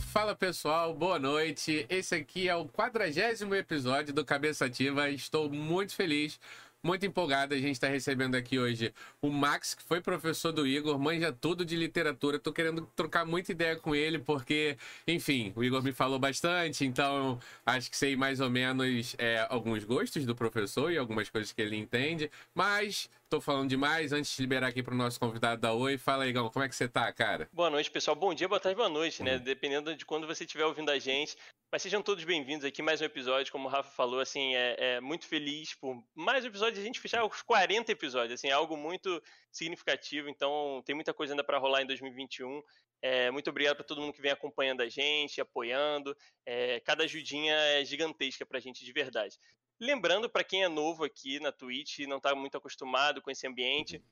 Fala pessoal, boa noite. Esse aqui é o quadragésimo episódio do Cabeça Ativa. Estou muito feliz muito empolgado. A gente está recebendo aqui hoje o Max, que foi professor do Igor, manja tudo de literatura. Tô querendo trocar muita ideia com ele, porque, enfim, o Igor me falou bastante, então acho que sei mais ou menos é, alguns gostos do professor e algumas coisas que ele entende. Mas tô falando demais. Antes de liberar aqui para o nosso convidado da Oi, fala aí, Igor, como é que você tá, cara? Boa noite, pessoal. Bom dia, boa tarde, boa noite, né? Hum. Dependendo de quando você estiver ouvindo a gente. Mas sejam todos bem-vindos aqui, mais um episódio, como o Rafa falou, assim, é, é, muito feliz por mais um episódio, a gente fechar os 40 episódios, assim, é algo muito significativo, então tem muita coisa ainda para rolar em 2021. É, muito obrigado para todo mundo que vem acompanhando a gente, apoiando. É, cada ajudinha é gigantesca para a gente de verdade. Lembrando, para quem é novo aqui na Twitch e não está muito acostumado com esse ambiente,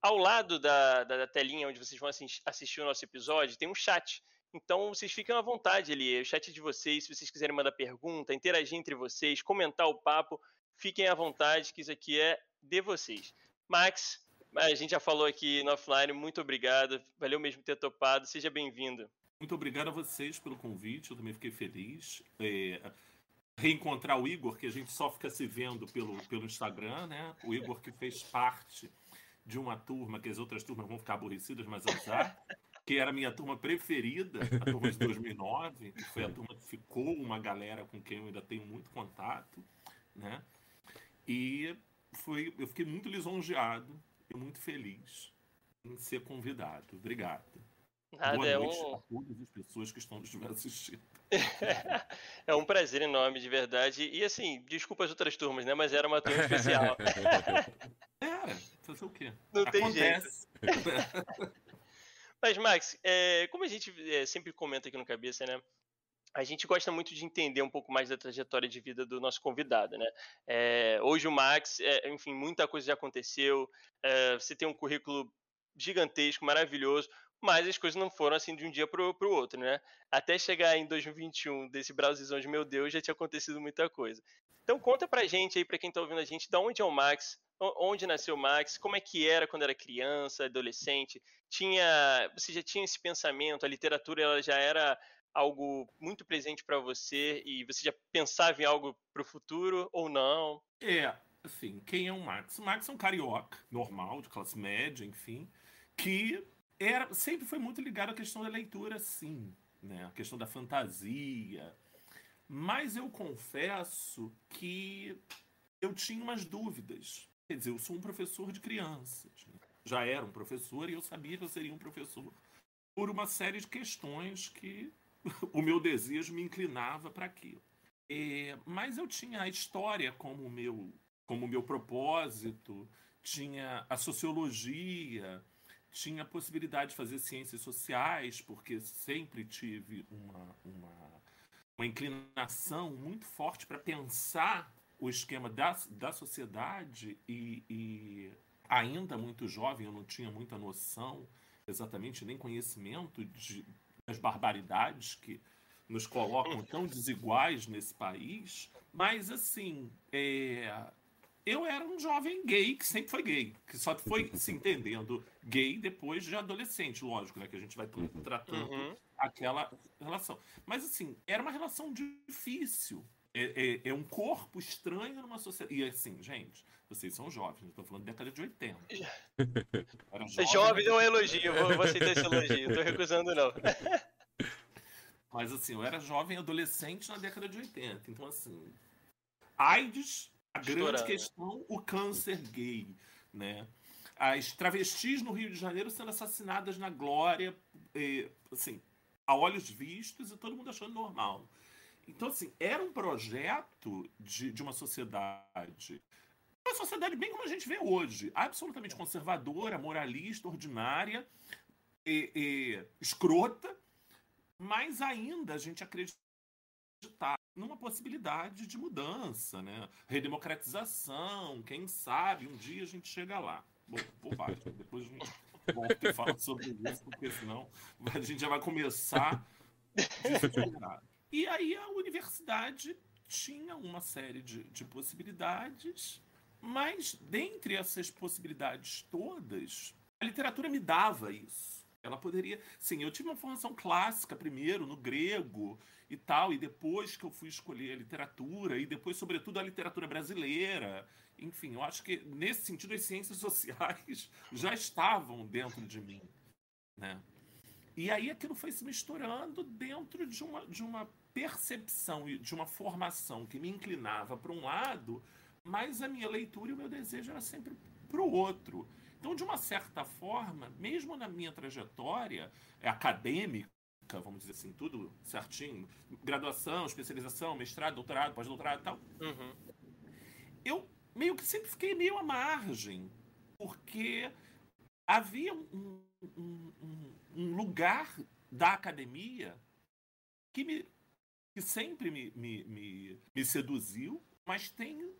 ao lado da, da, da telinha onde vocês vão assistir o nosso episódio, tem um chat então vocês ficam à vontade ali, o chat de vocês, se vocês quiserem mandar pergunta, interagir entre vocês, comentar o papo, fiquem à vontade, que isso aqui é de vocês. Max, a gente já falou aqui no offline, muito obrigado, valeu mesmo ter topado, seja bem-vindo. Muito obrigado a vocês pelo convite, eu também fiquei feliz. É, reencontrar o Igor, que a gente só fica se vendo pelo, pelo Instagram, né? O Igor que fez parte de uma turma que as outras turmas vão ficar aborrecidas, mas azar que era a minha turma preferida, a turma de 2009, que foi a turma que ficou uma galera com quem eu ainda tenho muito contato, né? E foi, eu fiquei muito lisonjeado e muito feliz em ser convidado. Obrigado. Nada, Boa é um... a todas as pessoas que estão nos assistindo. é um prazer enorme, de verdade. E assim, desculpa as outras turmas, né? Mas era uma turma especial. era, fazer o quê? Não Acontece. tem jeito. Mas, Max, é, como a gente é, sempre comenta aqui no Cabeça, né? A gente gosta muito de entender um pouco mais da trajetória de vida do nosso convidado, né? É, hoje o Max, enfim, muita coisa já aconteceu. você tem um currículo gigantesco, maravilhoso, mas as coisas não foram assim de um dia para o outro, né? Até chegar em 2021, desse Brasilzão de meu Deus, já tinha acontecido muita coisa. Então conta pra gente aí, pra quem tá ouvindo a gente, da onde é o Max, onde nasceu o Max, como é que era quando era criança, adolescente, tinha, você já tinha esse pensamento, a literatura ela já era algo muito presente para você e você já pensava em algo para o futuro ou não? É, assim, quem é o Max? O Max é um carioca normal, de classe média, enfim, que era sempre foi muito ligado à questão da leitura, sim, né? A questão da fantasia. Mas eu confesso que eu tinha umas dúvidas Quer dizer, eu sou um professor de crianças. Né? Já era um professor e eu sabia que eu seria um professor por uma série de questões que o meu desejo me inclinava para aquilo. É, mas eu tinha a história como meu, como meu propósito, tinha a sociologia, tinha a possibilidade de fazer ciências sociais, porque sempre tive uma, uma, uma inclinação muito forte para pensar o esquema da, da sociedade e, e ainda muito jovem, eu não tinha muita noção, exatamente nem conhecimento de, das barbaridades que nos colocam tão desiguais nesse país. Mas, assim, é, eu era um jovem gay que sempre foi gay, que só foi se entendendo gay depois de adolescente, lógico, né? Que a gente vai tratando uhum. aquela relação. Mas, assim, era uma relação difícil. É, é, é, um corpo estranho numa sociedade. E assim, gente, vocês são jovens, tô falando da década de 80. jovem, jovem não é elogio, vou, vou aceitar esse elogio, tô recusando não. Mas assim, eu era jovem adolescente na década de 80. Então, assim, AIDS, a grande questão, o câncer gay, né? As travestis no Rio de Janeiro sendo assassinadas na glória, assim, a olhos vistos e todo mundo achando normal. Então, assim, era um projeto de, de uma sociedade. Uma sociedade bem como a gente vê hoje, absolutamente conservadora, moralista, ordinária, e, e, escrota, mas ainda a gente acreditar numa possibilidade de mudança, né? Redemocratização, quem sabe um dia a gente chega lá. Bom, bobagem, depois a gente volta e fala sobre isso, porque senão a gente já vai começar desesperado. E aí a universidade tinha uma série de, de possibilidades, mas dentre essas possibilidades todas, a literatura me dava isso. Ela poderia. Sim, eu tive uma formação clássica primeiro, no grego e tal, e depois que eu fui escolher a literatura, e depois, sobretudo, a literatura brasileira. Enfim, eu acho que nesse sentido as ciências sociais já estavam dentro de mim. Né? E aí aquilo foi se misturando dentro de uma, de uma percepção e de uma formação que me inclinava para um lado, mas a minha leitura e o meu desejo era sempre para o outro. Então, de uma certa forma, mesmo na minha trajetória acadêmica, vamos dizer assim, tudo certinho, graduação, especialização, mestrado, doutorado, pós-doutorado e tal, uhum. eu meio que sempre fiquei meio à margem, porque havia um, um, um, um lugar da academia que, me, que sempre me, me, me, me seduziu, mas tem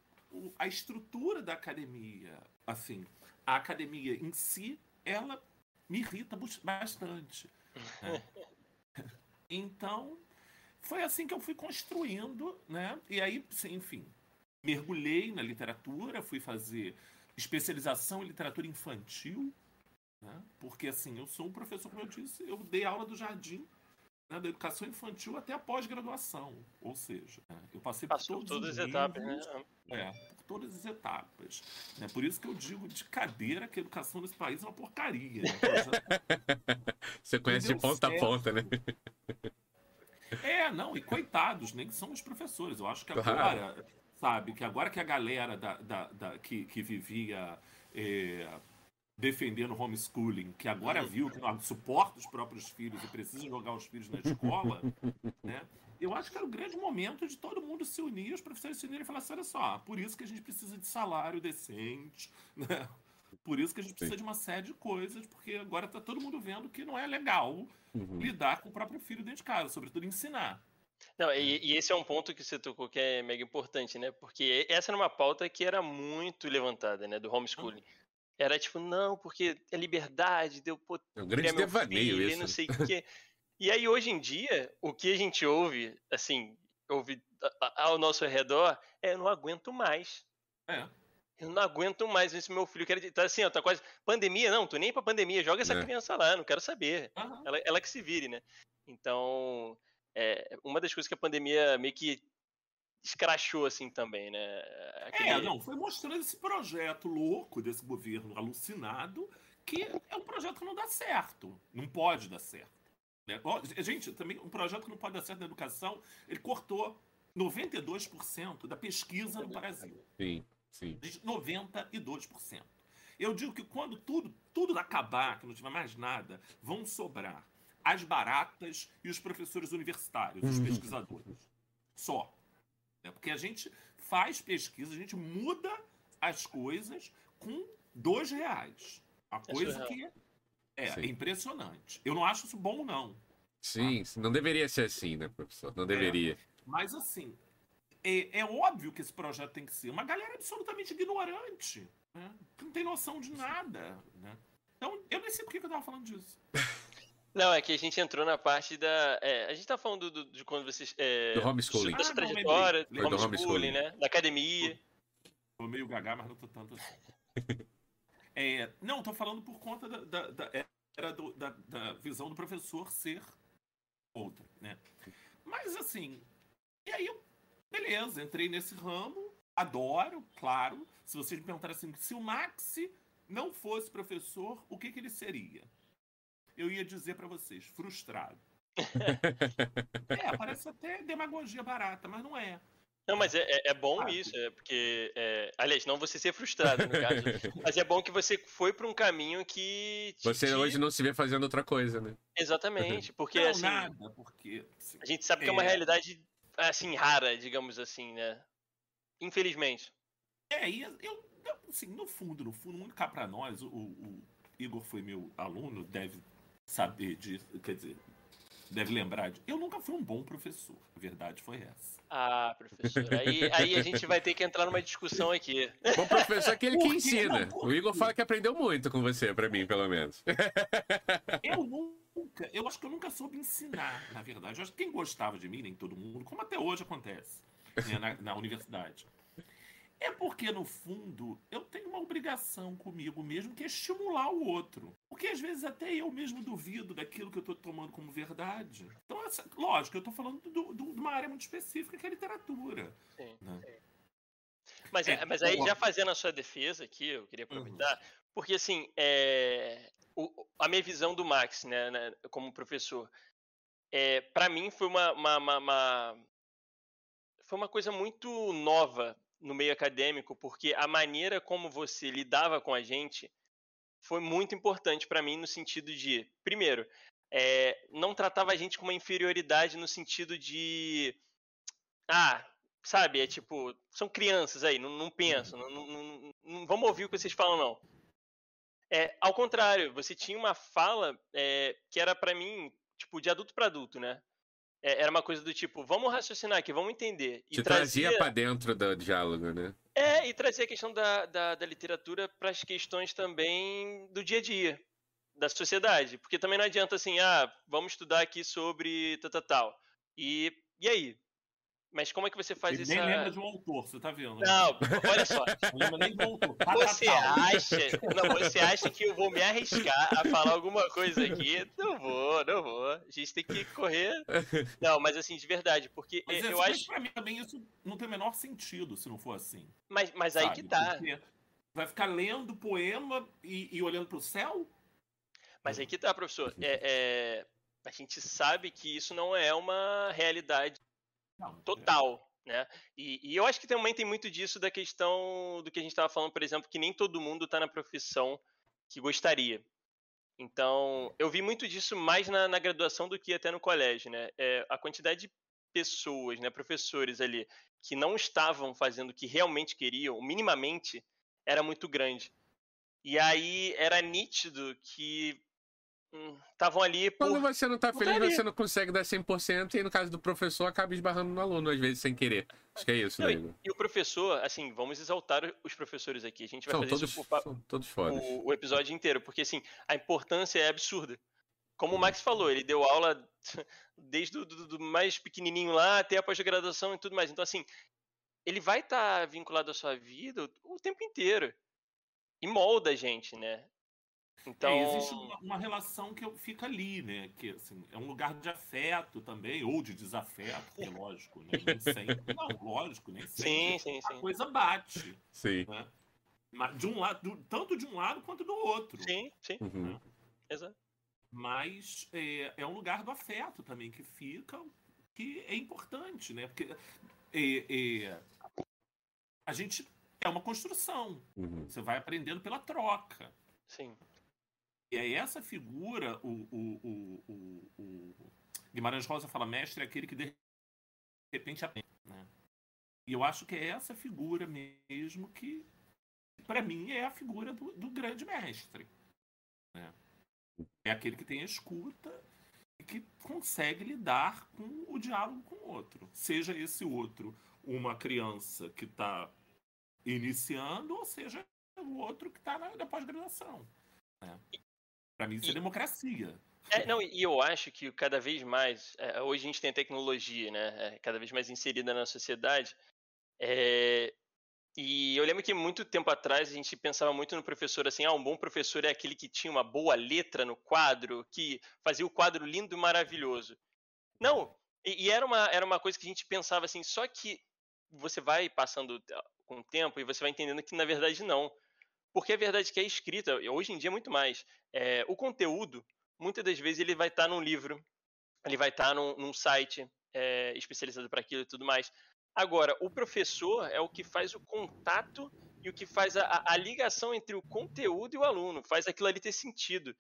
a estrutura da academia, assim, a academia em si, ela me irrita bastante. Né? Então, foi assim que eu fui construindo, né? E aí, enfim, mergulhei na literatura, fui fazer especialização em literatura infantil, né? Porque, assim, eu sou um professor, como eu disse, eu dei aula do jardim, né, da educação infantil até a pós-graduação. Ou seja, né, eu passei por todos todas as etapas, né? É, por todas as etapas. Né? Por isso que eu digo de cadeira que a educação nesse país é uma porcaria. Né? Você conhece de ponta certo. a ponta, né? É, não, e coitados, nem que são os professores. Eu acho que agora, sabe, que agora que a galera da, da, da que, que vivia. É, defendendo homeschooling, que agora viu que não suporta os próprios filhos e precisa jogar os filhos na escola, né? Eu acho que era o grande momento de todo mundo se unir, os professores se unirem e falar assim, olha só, por isso que a gente precisa de salário decente, né? Por isso que a gente precisa Sim. de uma série de coisas, porque agora está todo mundo vendo que não é legal uhum. lidar com o próprio filho dentro de casa, sobretudo ensinar. Não, e, é. e, esse é um ponto que você tocou que é mega importante, né? Porque essa era uma pauta que era muito levantada, né? Do homeschooling. Uhum. Era tipo, não, porque é liberdade, deu pô, é um grande devaneio filho, isso. não sei o quê. E aí, hoje em dia, o que a gente ouve, assim, ouve ao nosso redor, é eu não aguento mais. É. Eu não aguento mais esse meu filho. Quer tá assim, ó, tá quase. Pandemia, não, tô nem pra pandemia. Joga essa é. criança lá, não quero saber. Uhum. Ela, ela que se vire, né? Então, é, uma das coisas que a pandemia meio que escrachou assim também, né? Aquele... É, não, foi mostrando esse projeto louco desse governo alucinado que é um projeto que não dá certo, não pode dar certo. Né? Gente, também um projeto que não pode dar certo na educação, ele cortou 92% da pesquisa no Brasil. Sim, sim. 92%. Eu digo que quando tudo, tudo acabar, que não tiver mais nada, vão sobrar as baratas e os professores universitários, os uhum. pesquisadores. Só. Né? Porque a gente faz pesquisa, a gente muda as coisas com dois reais. Uma é coisa que é, é impressionante. Eu não acho isso bom, não. Sim, tá? não deveria ser assim, né, professor? Não deveria. É, mas assim, é, é, óbvio que esse projeto tem que ser uma galera absolutamente ignorante, né? que não tem noção de nada. Né? Então, eu nem sei por que eu estava falando disso. Não, é que a gente entrou na parte da. É, a gente tá falando do, de quando vocês. É, do homeschooling. Da sua trajetória, do homeschooling, homeschooling, né? Da academia. Tô meio gaga, mas não tô tanto assim. é, não, tô falando por conta da, da, da era do, da, da visão do professor ser outra, né? Mas assim, e aí eu, beleza, entrei nesse ramo, adoro, claro. Se vocês me perguntarem assim, se o Maxi não fosse professor, o que, que ele seria? eu ia dizer para vocês, frustrado. é, parece até demagogia barata, mas não é. Não, mas é, é, é bom ah, isso, é porque. É, aliás, não você ser frustrado, no caso. mas é bom que você foi para um caminho que. Te, você hoje não se vê fazendo outra coisa, né? Exatamente, porque não, assim. Nada, porque. Assim, a gente sabe que é uma é. realidade, assim, rara, digamos assim, né? Infelizmente. É, e eu, assim, no fundo, no fundo, muito cá para nós, o, o Igor foi meu aluno, deve saber disso, quer dizer, deve lembrar de. Eu nunca fui um bom professor, a verdade foi essa. Ah, professor, aí, aí a gente vai ter que entrar numa discussão aqui. Bom professor é aquele que ensina. Não, o Igor fala que aprendeu muito com você, para mim, pelo menos. Eu nunca, eu acho que eu nunca soube ensinar, na verdade. Eu acho que quem gostava de mim, nem todo mundo, como até hoje acontece né, na, na universidade. É porque, no fundo, eu tenho uma obrigação comigo mesmo que é estimular o outro. Porque às vezes até eu mesmo duvido daquilo que eu estou tomando como verdade. Então, essa, lógico, eu estou falando do, do, de uma área muito específica que é a literatura. Sim, né? sim. Mas, é, mas aí, já fazendo a sua defesa aqui, eu queria uhum. aproveitar, uhum. porque assim, é, o, a minha visão do Max, né, né como professor, é, para mim foi uma, uma, uma, uma, foi uma coisa muito nova no meio acadêmico, porque a maneira como você lidava com a gente foi muito importante para mim no sentido de, primeiro, é, não tratava a gente com uma inferioridade no sentido de, ah, sabe, é tipo, são crianças aí, não, não pensam, não, não, não, vamos ouvir o que vocês falam não. É, ao contrário, você tinha uma fala é, que era para mim, tipo, de adulto para adulto, né? É, era uma coisa do tipo, vamos raciocinar aqui, vamos entender. E Te trazia, trazia para dentro do diálogo, né? É, e trazia a questão da, da, da literatura para as questões também do dia a dia, da sociedade. Porque também não adianta assim, ah, vamos estudar aqui sobre tal, tal, tal. E, e aí? Mas como é que você faz Ele isso? Nem lembra de um autor, você tá vendo? Não, olha só. Não lembra nem do autor. Tá, você acha, não, você acha que eu vou me arriscar a falar alguma coisa aqui? Não vou, não vou. A gente tem que correr. Não, mas assim, de verdade, porque mas eu assim, acho. Pra mim também isso não tem o menor sentido se não for assim. Mas, mas aí que tá. Porque vai ficar lendo poema e, e olhando pro céu? Mas aí que tá, professor. É, é, a gente sabe que isso não é uma realidade total. Né? E, e, eu acho que também tem muito disso da questão do que a gente estava falando, por exemplo, que nem todo mundo está na profissão que gostaria. Então, eu vi muito disso mais na, na graduação do que até no colégio, né? É, a quantidade de pessoas, né, professores ali, que não estavam fazendo o que realmente queriam, minimamente, era muito grande. E aí era nítido que estavam ali. Por... Quando você não tá feliz, você não consegue dar 100%, e no caso do professor, acaba esbarrando no aluno, às vezes, sem querer. Acho que é isso, né? E, e o professor, assim, vamos exaltar os professores aqui. A gente vai são fazer todos, isso são todos o, o, episódio inteiro, porque, assim, a importância é absurda. Como o Max falou, ele deu aula desde o do, do mais pequenininho lá até a pós-graduação e tudo mais. Então, assim, ele vai estar tá vinculado à sua vida o, o tempo inteiro. E molda a gente, né? Então... É, existe uma, uma, relação que fica ali, né? Que assim, é um lugar de afeto também, ou de desafeto, que é lógico, né? nem sempre. Não, lógico, nem sempre. Sim, sim, sim. A coisa bate. Sim. Né? Mas de um lado, do, tanto de um lado quanto do outro. Sim, sim. Uhum. Né? Exato. Mas é, é um lugar do afeto também que fica, que é importante, né? Porque é, é, a gente é uma construção. Uhum. Você vai aprendendo pela troca. Sim. Aí essa figura, o, o, o, o, Guimarães Rosa fala, mestre é aquele que de repente aprende. Né? E eu acho que é essa figura mesmo que, para mim, é a figura do, do grande mestre. Né? É aquele que tem a escuta e que consegue lidar com o diálogo com o outro. Seja esse outro uma criança que está iniciando, ou seja o outro que está na, na pós-graduação. Né? Para mim, isso é democracia. É, não, e eu acho que cada vez mais, é, hoje a gente tem a tecnologia, né, é, cada vez mais inserida na sociedade, é, e eu lembro que muito tempo atrás a gente pensava muito no professor assim, ah, um bom professor é aquele que tinha uma boa letra no quadro, que fazia o quadro lindo e maravilhoso. Não, e, e era, uma, era uma coisa que a gente pensava assim, só que você vai passando com o tempo e você vai entendendo que na verdade não. Porque a verdade é que é escrita, hoje em dia muito mais. É, o conteúdo, muitas das vezes, ele vai estar tá num livro, ele vai estar tá num, num, site é, especializado para aquilo e tudo mais. Agora, o professor é o que faz o contato e o que faz a, a, ligação entre o conteúdo e o aluno, faz aquilo ali ter sentido.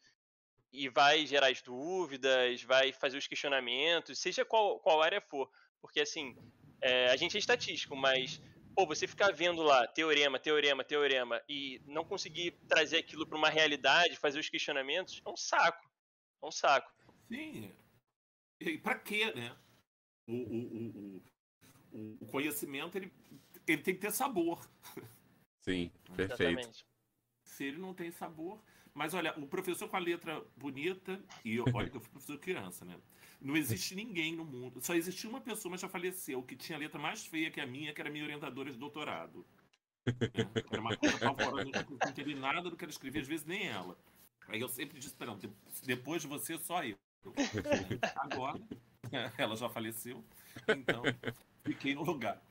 E vai gerar as dúvidas, vai fazer os questionamentos, seja qual, qual área for. Porque, assim, é, a gente é estatístico, mas pô, você ficar vendo lá teorema, teorema, teorema e não conseguir trazer aquilo para uma realidade, fazer os questionamentos, é um saco. É um saco. Sim. E para quê, né? O, o, o, o, conhecimento ele, ele tem que ter sabor. Sim, perfeito. Exatamente. Se ele não tem sabor. Mas olha, o professor com a letra bonita, e olha que eu fui professor criança, né? Não existe ninguém no mundo. Só existia uma pessoa, mas já faleceu, que tinha a letra mais feia que a minha, que era minha orientadora de doutorado. Né? Era uma coisa pavorosa, não entendi nada do que ela escrevia, às vezes nem ela. Aí eu sempre disse, não, depois de você, só eu. Agora, ela já faleceu, então fiquei no lugar.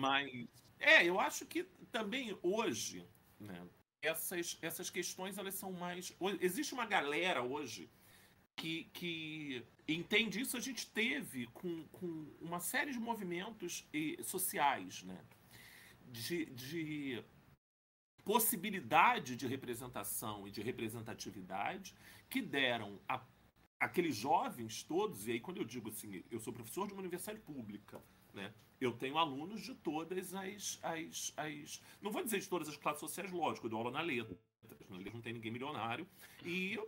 Mas, é, eu acho que também hoje, né, essas, essas questões, elas são mais... Existe uma galera hoje que, que entende isso. A gente teve com, com uma série de movimentos sociais, né, de, de possibilidade de representação e de representatividade que deram a aqueles jovens todos, e aí quando eu digo assim, eu sou professor de uma universidade pública, né? Eu tenho alunos de todas as, as, as. Não vou dizer de todas as classes sociais, lógico, eu dou aula na letra. Na não tem ninguém milionário. E,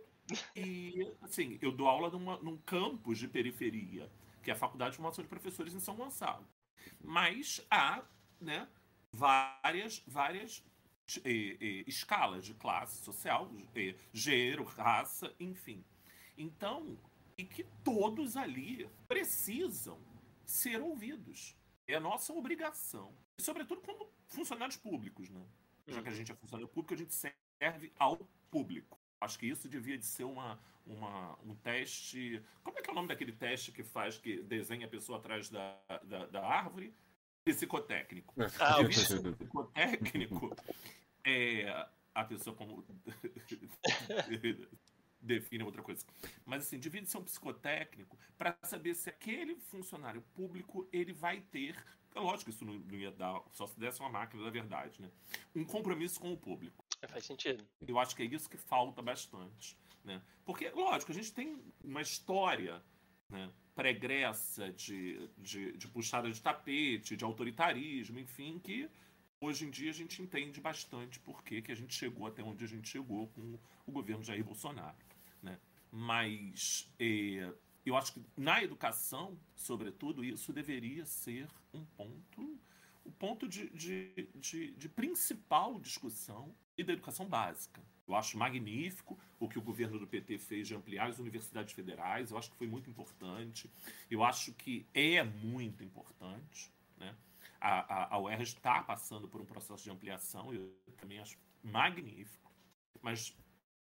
e assim, eu dou aula numa, num campus de periferia, que é a Faculdade de Formação de Professores em São Gonçalo. Mas há né, várias, várias eh, eh, escalas de classe social, eh, gênero, raça, enfim. Então, e que todos ali precisam ser ouvidos. É a nossa obrigação. E, sobretudo, como funcionários públicos, né? Já que a gente é funcionário público, a gente serve ao público. Acho que isso devia de ser uma, uma, um teste. Como é que é o nome daquele teste que faz, que desenha a pessoa atrás da, da, da árvore? Psicotécnico. Ah, o psicotécnico é a pessoa como define outra coisa. Mas assim, divide ser um psicotécnico para saber se aquele funcionário público ele vai ter, é lógico que isso não, não ia dar, só se desse uma máquina da verdade, né? Um compromisso com o público. É, faz sentido. Eu acho que é isso que falta bastante, né? Porque, lógico, a gente tem uma história, né? pregressa de, de, de puxada de tapete, de autoritarismo, enfim, que hoje em dia a gente entende bastante por que a gente chegou até onde a gente chegou com o governo Jair Bolsonaro. Mas é, eu acho que na educação, sobretudo, isso deveria ser um ponto, o um ponto de, de, de, de principal discussão e da educação básica. Eu acho magnífico o que o governo do PT fez de ampliar as universidades federais. Eu acho que foi muito importante. Eu acho que é muito importante. Né? A, a, a UERJ está passando por um processo de ampliação. Eu também acho magnífico. Mas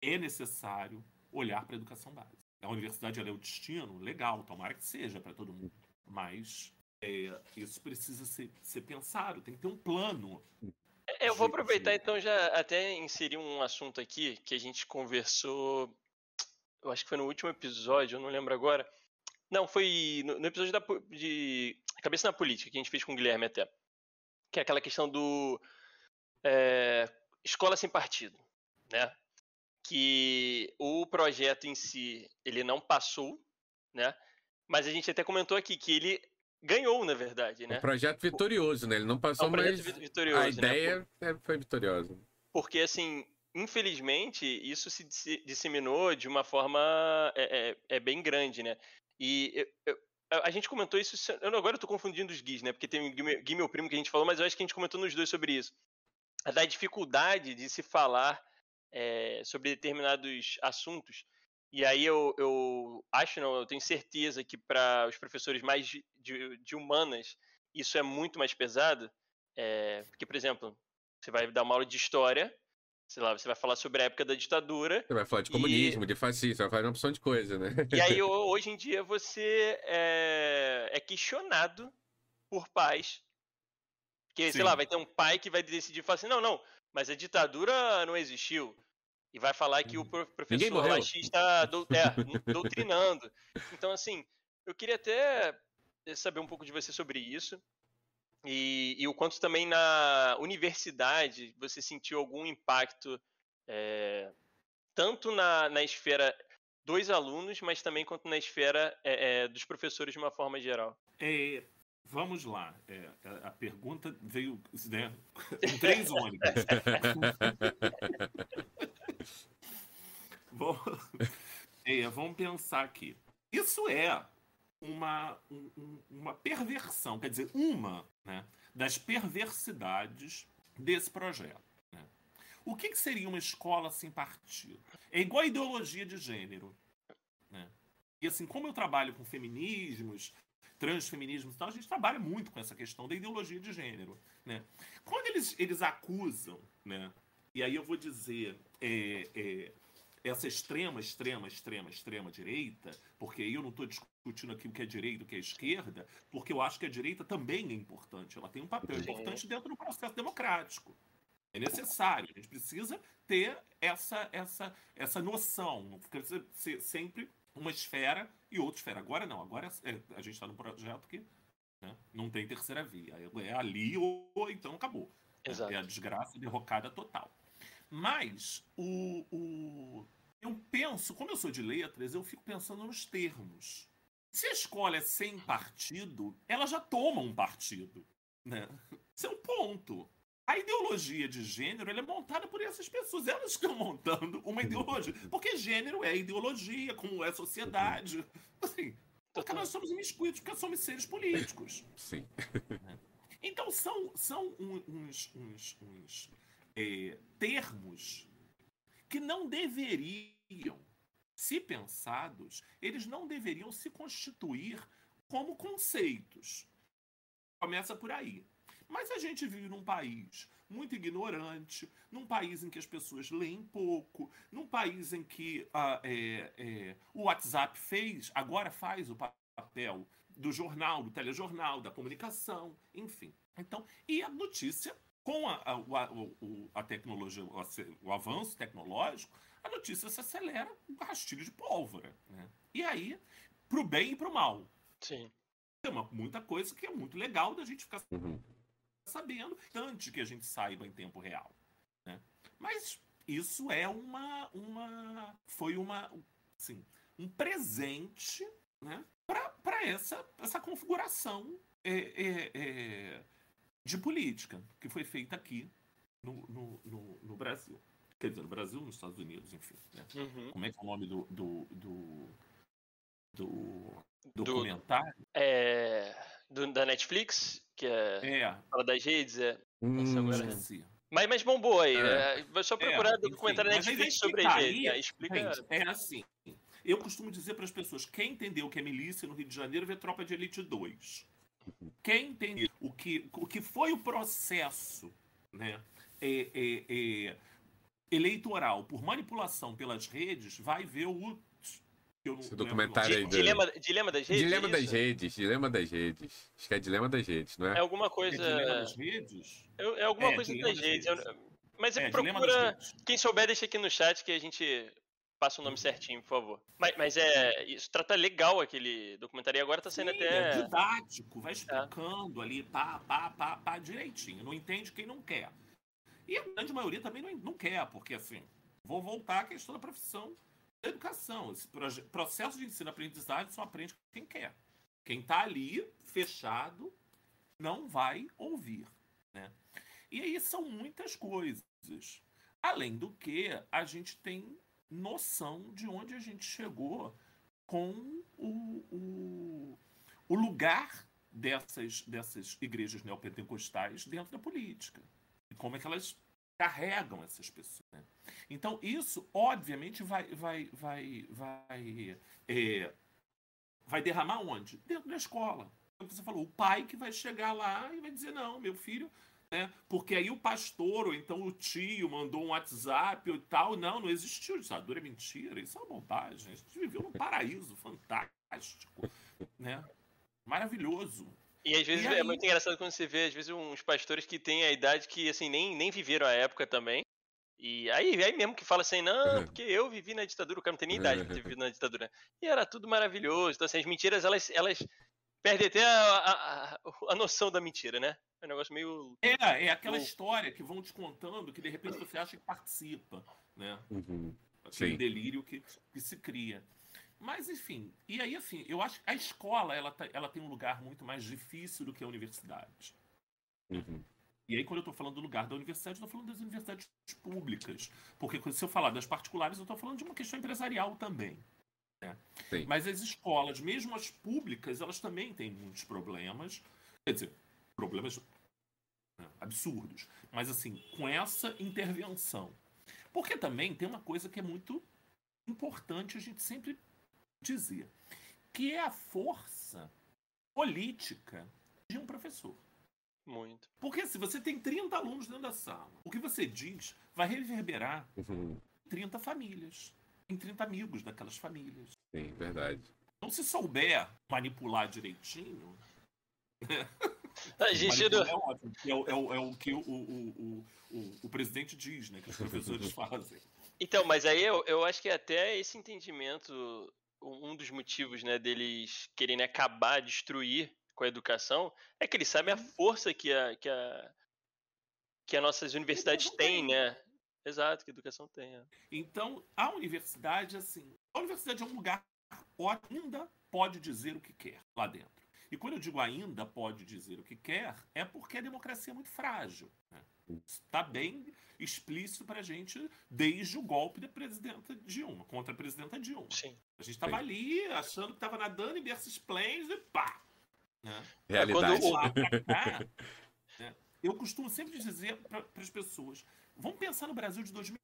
é necessário olhar para a educação básica. A universidade é o destino, legal, tomara que seja para todo mundo. Mas é, isso precisa ser, ser pensado, tem que ter um plano. É, eu vou aproveitar então já até inserir um assunto aqui que a gente conversou, eu acho que foi no último episódio, eu não lembro agora. Não, foi no, no episódio da, de Cabeça na Política, que a gente fez com o Guilherme até. Que é aquela questão do é, escola sem partido, né? Que o projeto em si ele não passou, né? Mas a gente até comentou aqui que ele ganhou, na verdade, né? Um projeto vitorioso, né? Ele não passou, é um mas a né? ideia né? foi vitoriosa. Porque, assim, infelizmente, isso se disseminou de uma forma é, é, é bem grande, né? E eu, eu, a gente comentou isso, eu agora eu tô confundindo os guis, né? Porque tem o Gui, meu primo, que a gente falou, mas eu acho que a gente comentou nos dois sobre isso. Da dificuldade de se falar é, sobre determinados assuntos. E aí eu, eu acho, não, eu tenho certeza que para os professores mais de, de, de, humanas isso é muito mais pesado. É, porque, por exemplo, você vai dar uma aula de história, sei lá, você vai falar sobre a época da ditadura. Você vai falar de comunismo, e... de fascismo, você vai falar uma opção de coisa, né? E aí, hoje em dia, você é, é questionado por pais. Porque, Sim. sei lá, vai ter um pai que vai decidir falar assim, não, não, mas a ditadura não existiu. E vai falar que o uhum. professor está do, é, doutrinando. Então, assim, eu queria até saber um pouco de você sobre isso. E, e o quanto também na universidade você sentiu algum impacto, é, tanto na, na esfera dos alunos, mas também quanto na esfera é, é, dos professores de uma forma geral. É, Vamos lá. É, a pergunta veio né, com três ônibus. Bom, é, vamos pensar aqui. Isso é uma, um, uma perversão, quer dizer, uma né, das perversidades desse projeto. Né? O que, que, seria uma escola sem partido? É igual a ideologia de gênero. Né? E assim, como eu trabalho com feminismos, transfeminismo e tal, a gente trabalha muito com essa questão da ideologia de gênero. Né? Quando eles, eles acusam, né? E aí eu vou dizer, é, é, essa extrema, extrema, extrema, extrema direita, porque eu não estou discutindo aqui o que é direita e o que é esquerda, porque eu acho que a direita também é importante. Ela tem um papel importante dentro do processo democrático. É necessário. A gente precisa ter essa, essa, essa noção. Não precisa ser sempre uma esfera e outra esfera. Agora não. Agora é, a gente está num projeto que né, não tem terceira via. É ali ou, ou então acabou. Exato. É a desgraça derrocada total. Mas o, o, eu penso, como eu sou de letras, eu fico pensando nos termos. Se a escola é sem partido, ela já toma um partido. Né? Esse é um ponto. A ideologia de gênero é montada por essas pessoas. Elas estão montando uma ideologia. Porque gênero é ideologia, como é sociedade. Assim, porque nós somos imiscuídos, porque somos seres políticos. Sim. Então são, são uns, uns, uns é, termos que não deveriam, se pensados, eles não deveriam se constituir como conceitos. Começa por aí. Mas a gente vive num país muito ignorante, num país em que as pessoas leem pouco, num país em que uh, é, é, o WhatsApp fez, agora faz o papel do jornal, do telejornal, da comunicação, enfim. Então, e a notícia, com a, a, a, a tecnologia, o, o, avanço tecnológico, a notícia se acelera com um rastilho de pólvora. Né? E aí, pro bem e pro mal. Sim. Tem uma, muita coisa que é muito legal da gente ficar uhum sabendo antes que a gente saiba em tempo real. Né? Mas isso é uma, uma foi uma, assim, um presente né, para essa, essa configuração é, é, é, de política que foi feita aqui no, no, no, no, Brasil. Quer dizer, no Brasil, nos Estados Unidos, enfim. Né? Uhum. Como é que é o nome do, do, do, do documentário? Do, é, do, da Netflix? que é, é. fala das redes, é. Hum, agora. Mas, mas bombou aí. É. É, só procurar é, documentário na Netflix sobre as redes. Né? Explica. Gente, é assim. Eu costumo dizer para as pessoas: quem entendeu o que é milícia no Rio de Janeiro vê Tropa de Elite 2. Quem entendeu o que, o que foi o processo né, é, é, é, eleitoral por manipulação pelas redes vai ver o eu Esse documentário aí. Dilema, dilema das redes? Dilema é das redes, dilema das redes. Acho que é dilema das redes, não é? É alguma coisa. É dilema das redes? É, é alguma é, coisa das redes. redes. Mas é, procura. Quem souber, deixa aqui no chat que a gente passa o nome certinho, por favor. Mas, mas é. Isso trata legal aquele documentário e agora tá sendo Sim, até. É didático, vai explicando é. ali, pá, pá, pá, pá, direitinho. Não entende quem não quer. E a grande maioria também não, não quer, porque assim, vou voltar à questão da profissão educação. Esse processo de ensino-aprendizagem só aprende quem quer. Quem está ali, fechado, não vai ouvir. Né? E aí são muitas coisas. Além do que, a gente tem noção de onde a gente chegou com o, o, o lugar dessas, dessas igrejas neopentecostais dentro da política. E como é que elas carregam essas pessoas. Né? Então, isso, obviamente, vai, vai, vai, vai, é, vai derramar onde? Dentro da escola. Como você falou, o pai que vai chegar lá e vai dizer: não, meu filho. Né? Porque aí o pastor, ou então o tio, mandou um WhatsApp e tal. Não, não existiu ditadura, é mentira. Isso é uma bobagem. A gente viveu num paraíso fantástico. Né? Maravilhoso. E às vezes e é muito engraçado quando você vê, às vezes, uns pastores que têm a idade que, assim, nem, nem viveram a época também. E aí, aí mesmo que fala assim, não, uhum. porque eu vivi na ditadura, o cara não tem nem idade pra ter vivido na ditadura. E era tudo maravilhoso. Então, assim, as mentiras, elas, elas perdem até a, a, a noção da mentira, né? É um negócio meio. É, é aquela história que vão te contando que de repente você acha que participa, né? Uhum. Aquele Sim. delírio que, que se cria. Mas, enfim, e aí, assim, eu acho que a escola ela, tá, ela tem um lugar muito mais difícil do que a universidade. Uhum. E aí, quando eu estou falando do lugar da universidade, eu estou falando das universidades públicas. Porque se eu falar das particulares, eu estou falando de uma questão empresarial também. Né? Mas as escolas, mesmo as públicas, elas também têm muitos problemas. Quer dizer, problemas né, absurdos. Mas, assim, com essa intervenção. Porque também tem uma coisa que é muito importante a gente sempre dizer, que é a força política de um professor. Muito. Porque se você tem 30 alunos dentro da sala, o que você diz vai reverberar Uhum. em 30 famílias, em 30 amigos daquelas famílias. Sim, verdade. Então, se souber manipular direitinho. A gente não- é ótimo. É, o- é o- é o que o, o, o, o, o presidente diz, né? Que os professores fazem. Então, mas aí eu, eu acho que até esse entendimento, um dos motivos, né, deles quererem acabar, destruir com a educação, é que eles sabem a força que a, que a, que as nossas universidades têm, tem. né? Exato, que a educação tem. é. Então, a universidade, assim, a universidade é um lugar que ainda pode dizer o que quer lá dentro. E quando eu digo ainda pode dizer o que quer, é porque a democracia é muito frágil. Né? Está bem explícito para a gente desde o golpe da presidenta Dilma, contra a presidenta Dilma. Sim. A gente estava ali achando que estava nadando em versus plains e pá! Né? Realidade. quando cá, né, eu costumo sempre dizer para as pessoas: vamos pensar no Brasil de 2000.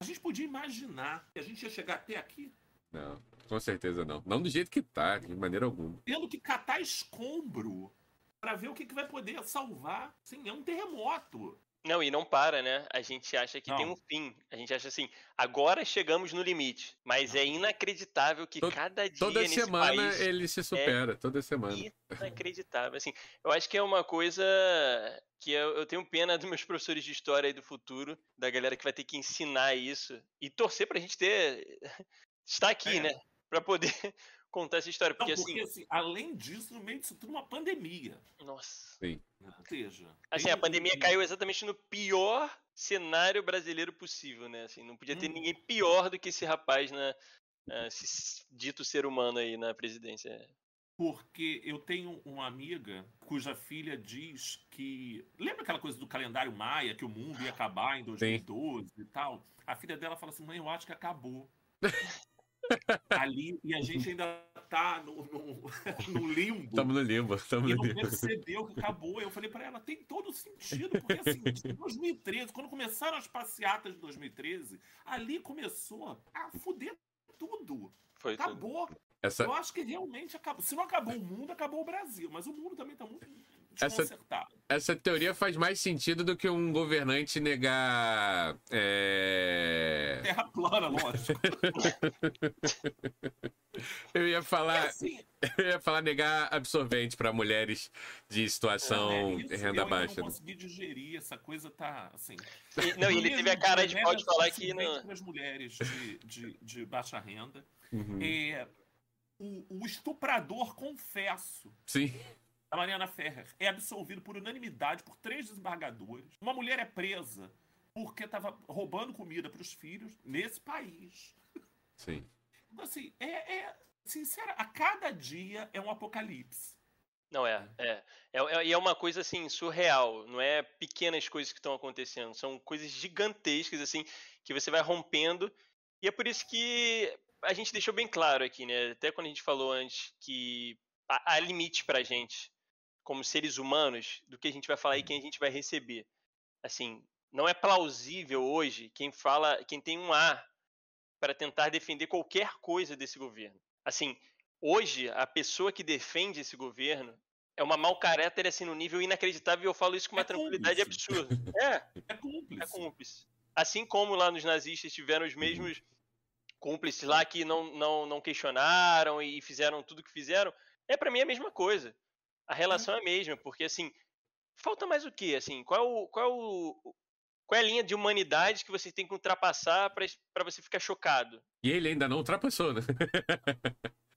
A gente podia imaginar que a gente ia chegar até aqui Não, com certeza não. Não do jeito que tá, de maneira alguma. tendo que catar escombro para ver o que, que vai poder salvar. Sim, é um terremoto. Não, e não para, né? A gente acha que tem Não. um fim. A gente acha assim, agora chegamos no limite. Mas é inacreditável que cada dia Toda nesse semana país ele se supera, toda semana. inacreditável. Assim, eu acho que é uma coisa que eu, eu tenho pena dos meus professores de história e do futuro, da galera que vai ter que ensinar isso e torcer pra gente ter estar aqui, É. né? Pra poder contar essa história, Não, porque porque, assim, assim, além disso, no meio disso tudo, uma pandemia. nossa. Ou seja, Assim, a pandemia um- caiu exatamente no pior cenário brasileiro possível, né? Assim, não podia ter Hum. ninguém pior do que esse rapaz na eh, esse dito ser humano aí na presidência. Porque eu tenho uma amiga cuja filha diz que. Lembra aquela coisa do calendário Maia, que o mundo ia acabar em 2012 e tal? A filha dela fala assim: mãe, eu acho que acabou. Ali, e a gente ainda tá no, no, no limbo. Estamos no limbo, estamos E no não limbo. percebeu que acabou. Eu falei pra ela, tem todo sentido, porque assim, em 2013, quando começaram as passeatas de 2013, ali começou a fuder tudo. Foi tudo. Acabou. Essa, Eu acho que realmente acabou. Se não acabou o mundo, acabou o Brasil. Mas o mundo também tá muito desconcertado. essa teoria faz mais sentido do que um governante negar. é, Terra plana, lógico. Eu ia É falar, assim, eu ia falar negar absorvente para mulheres de situação é isso, renda eu baixa. não né? consegui digerir. Essa coisa tá assim. E- não, ele teve a cara de pode falar que não. As mulheres de, de, de baixa renda. Uhum. É, o, o estuprador, confesso, Sim, a Mariana Ferrer, é absolvido por unanimidade por três desembargadores. Uma mulher é presa porque estava roubando comida para os filhos nesse país. sim. Então, assim, é, é sincera, a cada dia é um apocalipse. Não é, é. É, é, e é uma coisa assim surreal, não é pequenas coisas que estão acontecendo, são coisas gigantescas assim que você vai rompendo. E é por isso que a gente deixou bem claro aqui, né? Até quando a gente falou antes que há, há limite pra gente, como seres humanos, do que a gente vai falar e quem a gente vai receber. Assim, não é plausível hoje quem fala, quem tem um ar para tentar defender qualquer coisa desse governo. Assim, hoje a pessoa que defende esse governo é uma mau caráter assim no nível inacreditável e eu falo isso com uma É tranquilidade cúmplice. absurda. É, É cúmplice. é cúmplice. Assim como lá nos nazistas tiveram os mesmos cúmplices lá que não, não, não questionaram e fizeram tudo que fizeram, é pra mim a mesma coisa. A relação é a mesma, porque assim, falta mais o quê? Assim, qual é, o, qual é, o, qual é a linha de humanidade que você tem que ultrapassar pra pra você ficar chocado? E ele ainda não ultrapassou, né?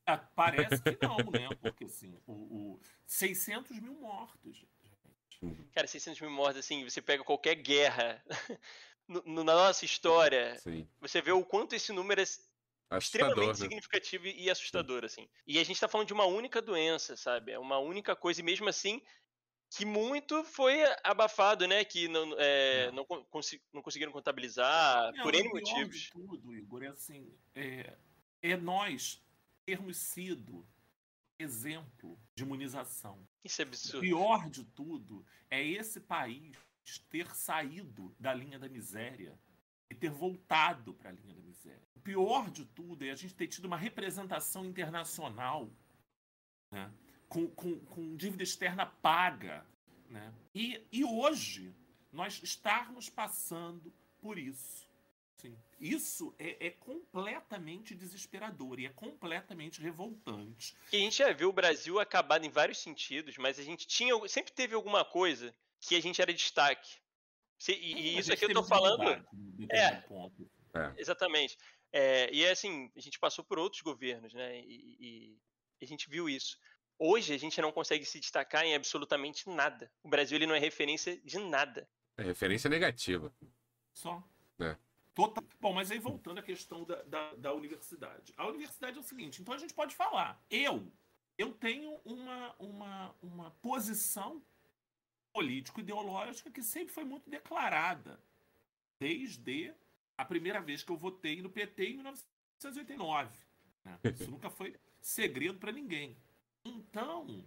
Ah, parece que não, né? Porque, assim, o, o 600 mil mortos. gente. Cara, 600 mil mortos, assim, você pega qualquer guerra no- no- na nossa história, Sim. você vê o quanto esse número é Assustador, extremamente né? significativo e assustador, assim. E a gente tá falando de uma única doença, sabe? É uma única coisa, e mesmo assim, que muito foi abafado, né? Que não, é, É. não, con- consi- não conseguiram contabilizar, Não, por o N pior motivos. De tudo, Igor, é assim, é, é nós termos sido exemplo de imunização. Isso é O absurdo. pior de tudo é esse país ter saído da linha da miséria e ter voltado para a linha da miséria. O pior de tudo é a gente ter tido uma representação internacional né, com, com, com dívida externa paga. Né? E, e hoje nós estarmos passando por isso. Sim. Isso é, é, completamente desesperador e é completamente revoltante. E a gente já viu o Brasil acabado em vários sentidos, mas a gente tinha sempre teve alguma coisa que a gente era destaque. Se, e, e isso aqui eu tô falando. É, ponto. é, exatamente. É, e é assim, a gente passou por outros governos, né? E, e, a gente viu isso. Hoje a gente não consegue se destacar em absolutamente nada. O Brasil ele não é referência de nada. É referência negativa. Só. É. Total. Bom, mas aí voltando à questão da, da, da, universidade. A universidade é o seguinte, então a gente pode falar. Eu, eu tenho uma, uma, uma posição político-ideológica que sempre foi muito declarada. Desde a primeira vez que eu votei no PT em 1989. Né? Isso nunca foi segredo para ninguém. Então,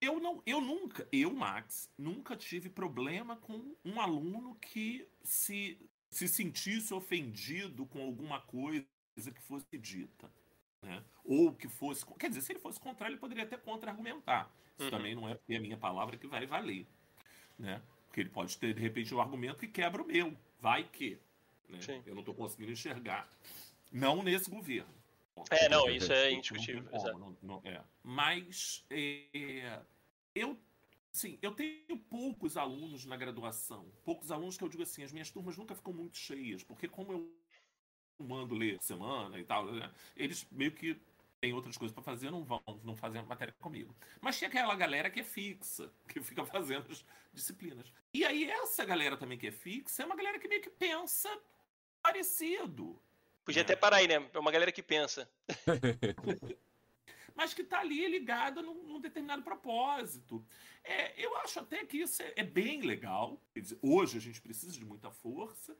eu não, eu nunca, eu Max, nunca tive problema com um aluno que se se sentisse ofendido com alguma coisa que fosse dita. Né? Ou que fosse. Quer dizer, se ele fosse contrário, ele poderia até contra-argumentar. Isso uhum. também não é a minha palavra que vai valer. Né? Porque ele pode ter, de repente, um argumento que quebra o meu. Vai que. Né? Eu não estou conseguindo enxergar. Não nesse governo. É, não, isso é indiscutível. Não, não, não, é. Mas é, eu Sim, eu tenho poucos alunos na graduação. Poucos alunos que eu digo assim, as minhas turmas nunca ficam muito cheias, porque como eu mando ler semana e tal, né, eles meio que têm outras coisas para fazer, não vão, não fazem a matéria comigo. Mas tinha aquela galera que é fixa, que fica fazendo as disciplinas. E aí essa galera também que é fixa é uma galera que meio que pensa parecido. Podia até parar aí, né? É uma galera que pensa. mas que está ali ligada num, num, determinado propósito. É, eu acho até que isso é, é bem legal. Dizer, hoje a gente precisa de muita força,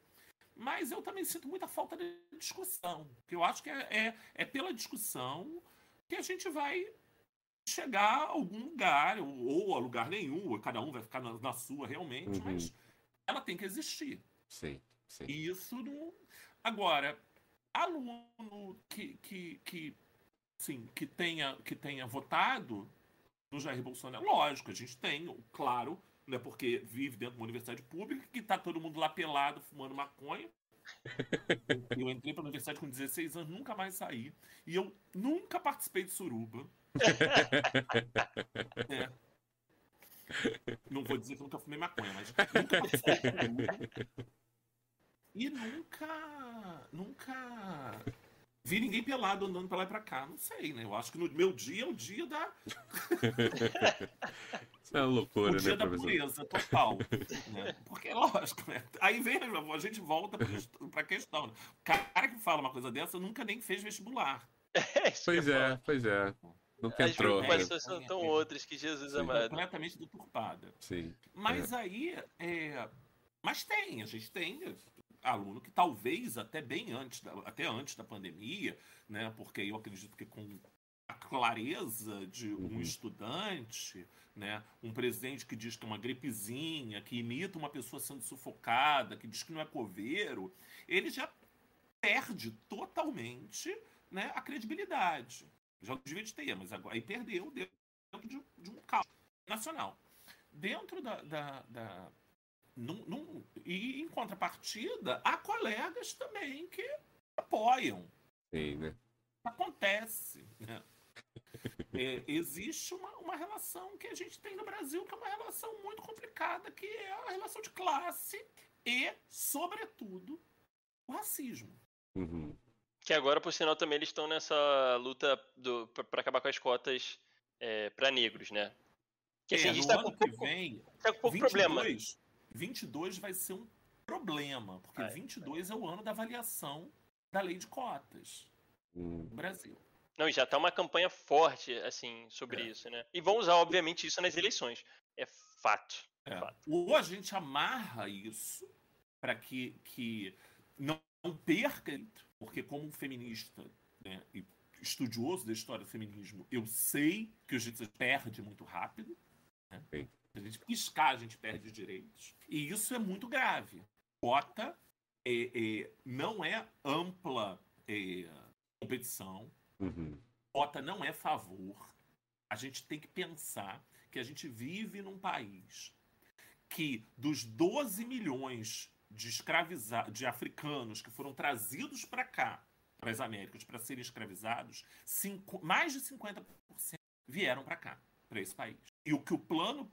mas eu também sinto muita falta de discussão. Porque eu acho que é, é, é pela discussão que a gente vai chegar a algum lugar, ou, ou a lugar nenhum, ou cada um vai ficar na, na sua realmente, uhum. mas ela tem que existir. Sim, sim. E isso não. Agora, aluno que, que, que sim, que tenha, que tenha votado no Jair Bolsonaro. Lógico, a gente tem, claro, né, porque vive dentro de uma universidade pública, que tá todo mundo lá pelado, fumando maconha. eu entrei para a universidade com 16 anos, nunca mais saí. E eu nunca participei de suruba. é. Não vou dizer que nunca fumei maconha, mas nunca participei de suruba. E nunca. Nunca vi ninguém pelado andando pra lá e pra cá. Não sei, né? Eu acho que no meu dia é o dia da. É uma loucura, o dia né, da professor? pureza total. né? Porque, é lógico, né? Aí vem, a gente volta pra questão. Né? O cara que fala uma coisa dessa nunca nem fez vestibular. pois é, pois é. Nunca As entrou. As preocupações são tão outras que Jesus amado. Completamente deturpada. Sim. Mas é. aí, é... mas tem, a gente tem aluno que talvez até bem antes, da, até antes da pandemia, né? Porque eu acredito que com a clareza de um uhum. estudante, né? Um presidente que diz que é uma gripezinha, que imita uma pessoa sendo sufocada, que diz que não é coveiro, ele já perde totalmente, né? A credibilidade. Já devia ter, mas agora aí perdeu dentro de, de um caos nacional. Dentro da, da, da num, num, e em contrapartida, há colegas também que apoiam. Sim, né? Acontece. Né? É, existe uma, uma relação que a gente tem no Brasil que é uma relação muito complicada, que é a relação de classe e, sobretudo, o racismo. Uhum. Que agora, por sinal, também eles estão nessa luta para acabar com as cotas é, para negros, né? Que assim, é, a gente tá com pouco, vem, tá com pouco 22, problema. 22 vai ser um problema, porque é, 22 é. é o ano da avaliação da lei de cotas hum. no Brasil. Não, e já tá uma campanha forte, assim, sobre é. isso, né? E vão usar, obviamente, isso nas eleições. É fato. É. fato. Ou a gente amarra isso para que, que não perca, porque como um feminista né, e estudioso da história do feminismo, eu sei que a gente perde muito rápido. Né? a gente piscar, a gente perde direitos. E isso é muito grave. Cota é, é, não é ampla é, competição. Uhum. Cota não é favor. A gente tem que pensar que a gente vive num país que dos 12 milhões de escravizados, de africanos que foram trazidos para cá, para as Américas, para serem escravizados, cinco, mais de 50% vieram para cá, para esse país. E o que o plano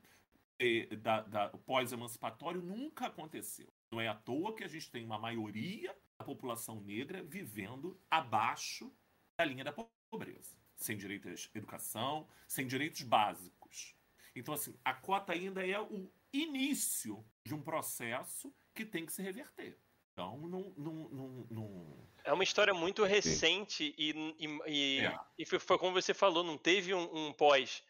eh, da, da pós-emancipatório nunca aconteceu. Não é à toa que a gente tem uma maioria da população negra vivendo abaixo da linha da pobreza, sem direito à educação, sem direitos básicos. Então, assim, a cota ainda é o início de um processo que tem que se reverter. Então, não. não, não, não... É uma história muito recente e, e, e, é. e, foi como você falou, não teve um, um pós.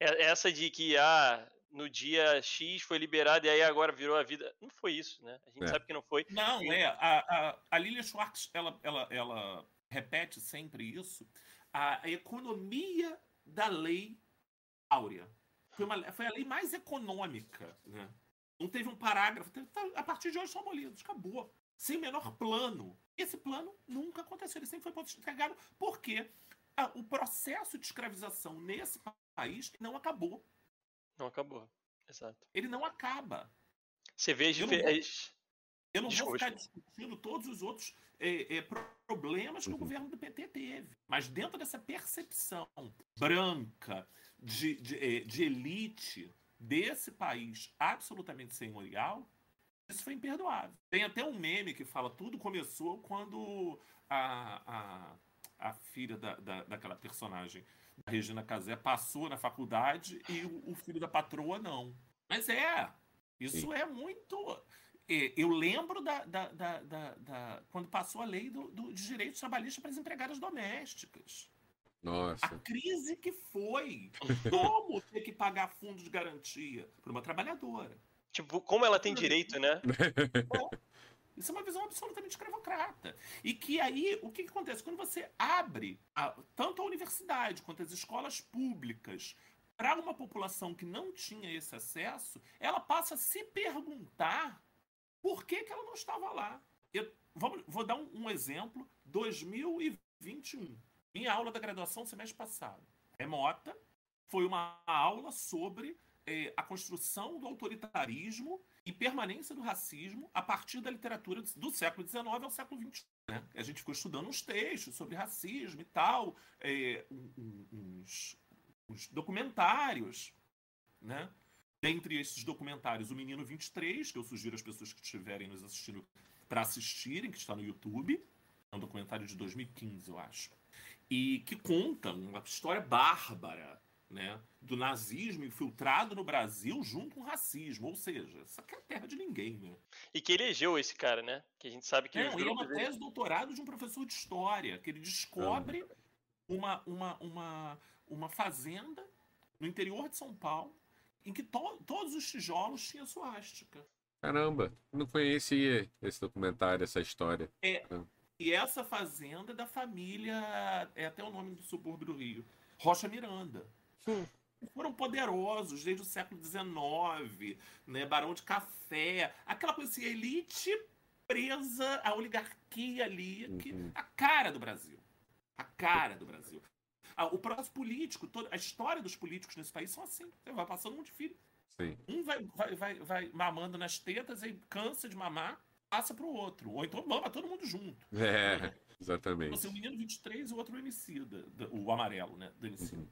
É, essa de que ah, no dia X foi liberado e aí agora virou a vida. Não foi isso, né? A gente é. sabe que não foi. Não, é. A, a, a Lilia Schwartz, ela, ela, ela repete sempre isso. A, economia da lei áurea. Foi, uma, foi a lei mais econômica, né? Não teve um parágrafo. Tá, a partir de hoje são abolidos. Acabou. Sem o menor plano. Esse plano nunca aconteceu. Ele sempre foi entregado porque ah, o processo de escravização nesse país não acabou. Não acabou. Exato. Ele não acaba. Você vê as. Eu não vou ficar discutindo todos os outros é, é, problemas que o uhum. governo do PT teve. Mas dentro dessa percepção branca, de, de, é, de elite desse país absolutamente senhorial, isso foi imperdoável. Tem até um meme que fala tudo começou quando a, a, a filha da, da, daquela personagem, da Regina Casé, passou na faculdade e o, o filho da patroa não. Mas é, isso Sim. é muito. É, eu lembro da, da, da, da, quando passou a lei do, do, de direitos trabalhistas para as empregadas domésticas. Nossa. A crise que foi. Como ter que pagar fundo de garantia para uma trabalhadora? Tipo, como ela tem direito, né? Isso é uma visão absolutamente escravocrata. E que aí, o que, que acontece? Quando você abre a, tanto a universidade quanto as escolas públicas para uma população que não tinha esse acesso, ela passa a se perguntar por que, que ela não estava lá. Eu, vamos, vou dar um, um exemplo: 2021. Minha aula da graduação semestre passado, remota, foi uma aula sobre eh, a construção do autoritarismo e permanência do racismo a partir da literatura do século XIX ao século XXI. Né? A gente ficou estudando uns textos sobre racismo e tal, é, uns, uns, documentários, né? Dentre esses documentários, O Menino 23, que eu sugiro às pessoas que estiverem nos assistindo para assistirem, que está no YouTube. É um documentário de 2015, eu acho. E que conta uma história bárbara né, do nazismo infiltrado no Brasil junto com o racismo. Ou seja, isso aqui é terra de ninguém, né? E que elegeu esse cara, né? Que a gente sabe que... É, ele é uma tese de doutorado de um professor de história, que ele descobre uma, uma, uma, uma fazenda no interior de São Paulo em que to todos os tijolos tinham suástica. Caramba, não conhecia esse documentário, essa história. É, e essa fazenda é da família, é até o nome do subúrbio do Rio, Rocha Miranda. Hum. Foram poderosos desde o século XIX, né? Barão de Café, aquela coisa assim, elite presa, a oligarquia ali, que, uhum. a cara do Brasil. A cara do Brasil. O processo político, toda, a história dos políticos nesse país são assim. Você vai passando um de filho. Sim. Um vai, vai, vai, vai mamando nas tetas e cansa de mamar, passa pro outro. Ou então mama todo mundo junto. É, exatamente. Você, o menino 23 e o outro homicida, o amarelo, né? Do homicida. Uhum.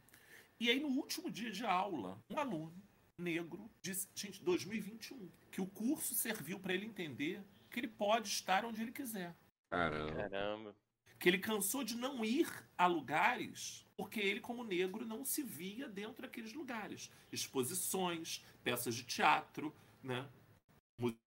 E aí, no último dia de aula, um aluno negro disse, gente, 2021, que o curso serviu para ele entender que ele pode estar onde ele quiser. Caramba. Caramba. Que ele cansou de não ir a lugares porque ele, como negro, não se via dentro daqueles lugares. Exposições, peças de teatro, né?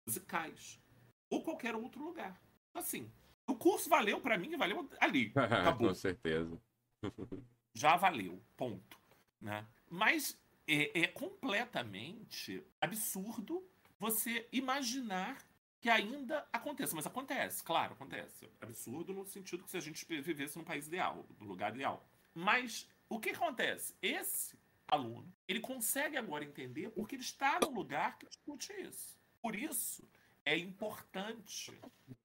musicais. Ou qualquer outro lugar. Assim, o curso valeu para mim valeu ali. Acabou. Com certeza. Já valeu. Ponto. Né? Mas é, é completamente absurdo você imaginar que ainda aconteça. Mas acontece, claro, acontece. Absurdo no sentido que se a gente vivesse num país ideal, no lugar ideal. Mas o que acontece? Esse aluno, ele consegue agora entender porque ele está no lugar que discute isso. Por isso, é importante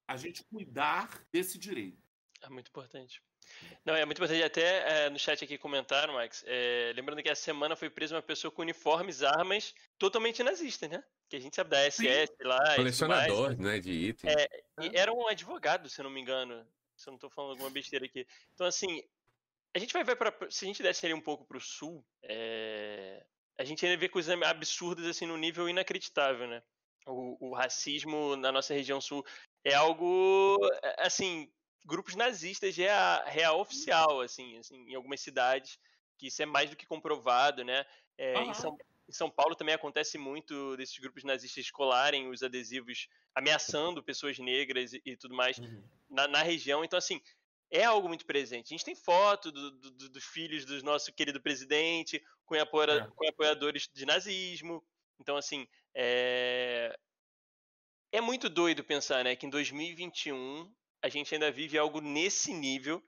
a gente cuidar desse direito. É muito importante. Não, é muito importante. Até é, no chat aqui comentaram, Max. É, lembrando que essa semana foi presa uma pessoa com uniformes, armas totalmente nazistas, né? Que a gente sabe da SS Sim. lá. Colecionador, mais, né? De itens. É, era um advogado, se eu não me engano. Se eu não estou falando alguma besteira aqui. Então, assim, a gente vai ver para. Se a gente desce ali um pouco para o sul, é, a gente ainda vê coisas absurdas, assim, no nível inacreditável, né? O, o racismo na nossa região sul é algo, assim, grupos nazistas já é real oficial, assim, assim, em algumas cidades, que isso é mais do que comprovado, né? É, uhum. em, São, em, São, Paulo também acontece muito desses grupos nazistas colarem os adesivos ameaçando pessoas negras e, e tudo mais uhum. na, na, região. Então, assim, é algo muito presente. A gente tem foto do, do, dos filhos do nosso querido presidente com, apoia, é. com apoiadores de nazismo. Então, assim, é... é muito doido pensar né, que em 2021 a gente ainda vive algo nesse nível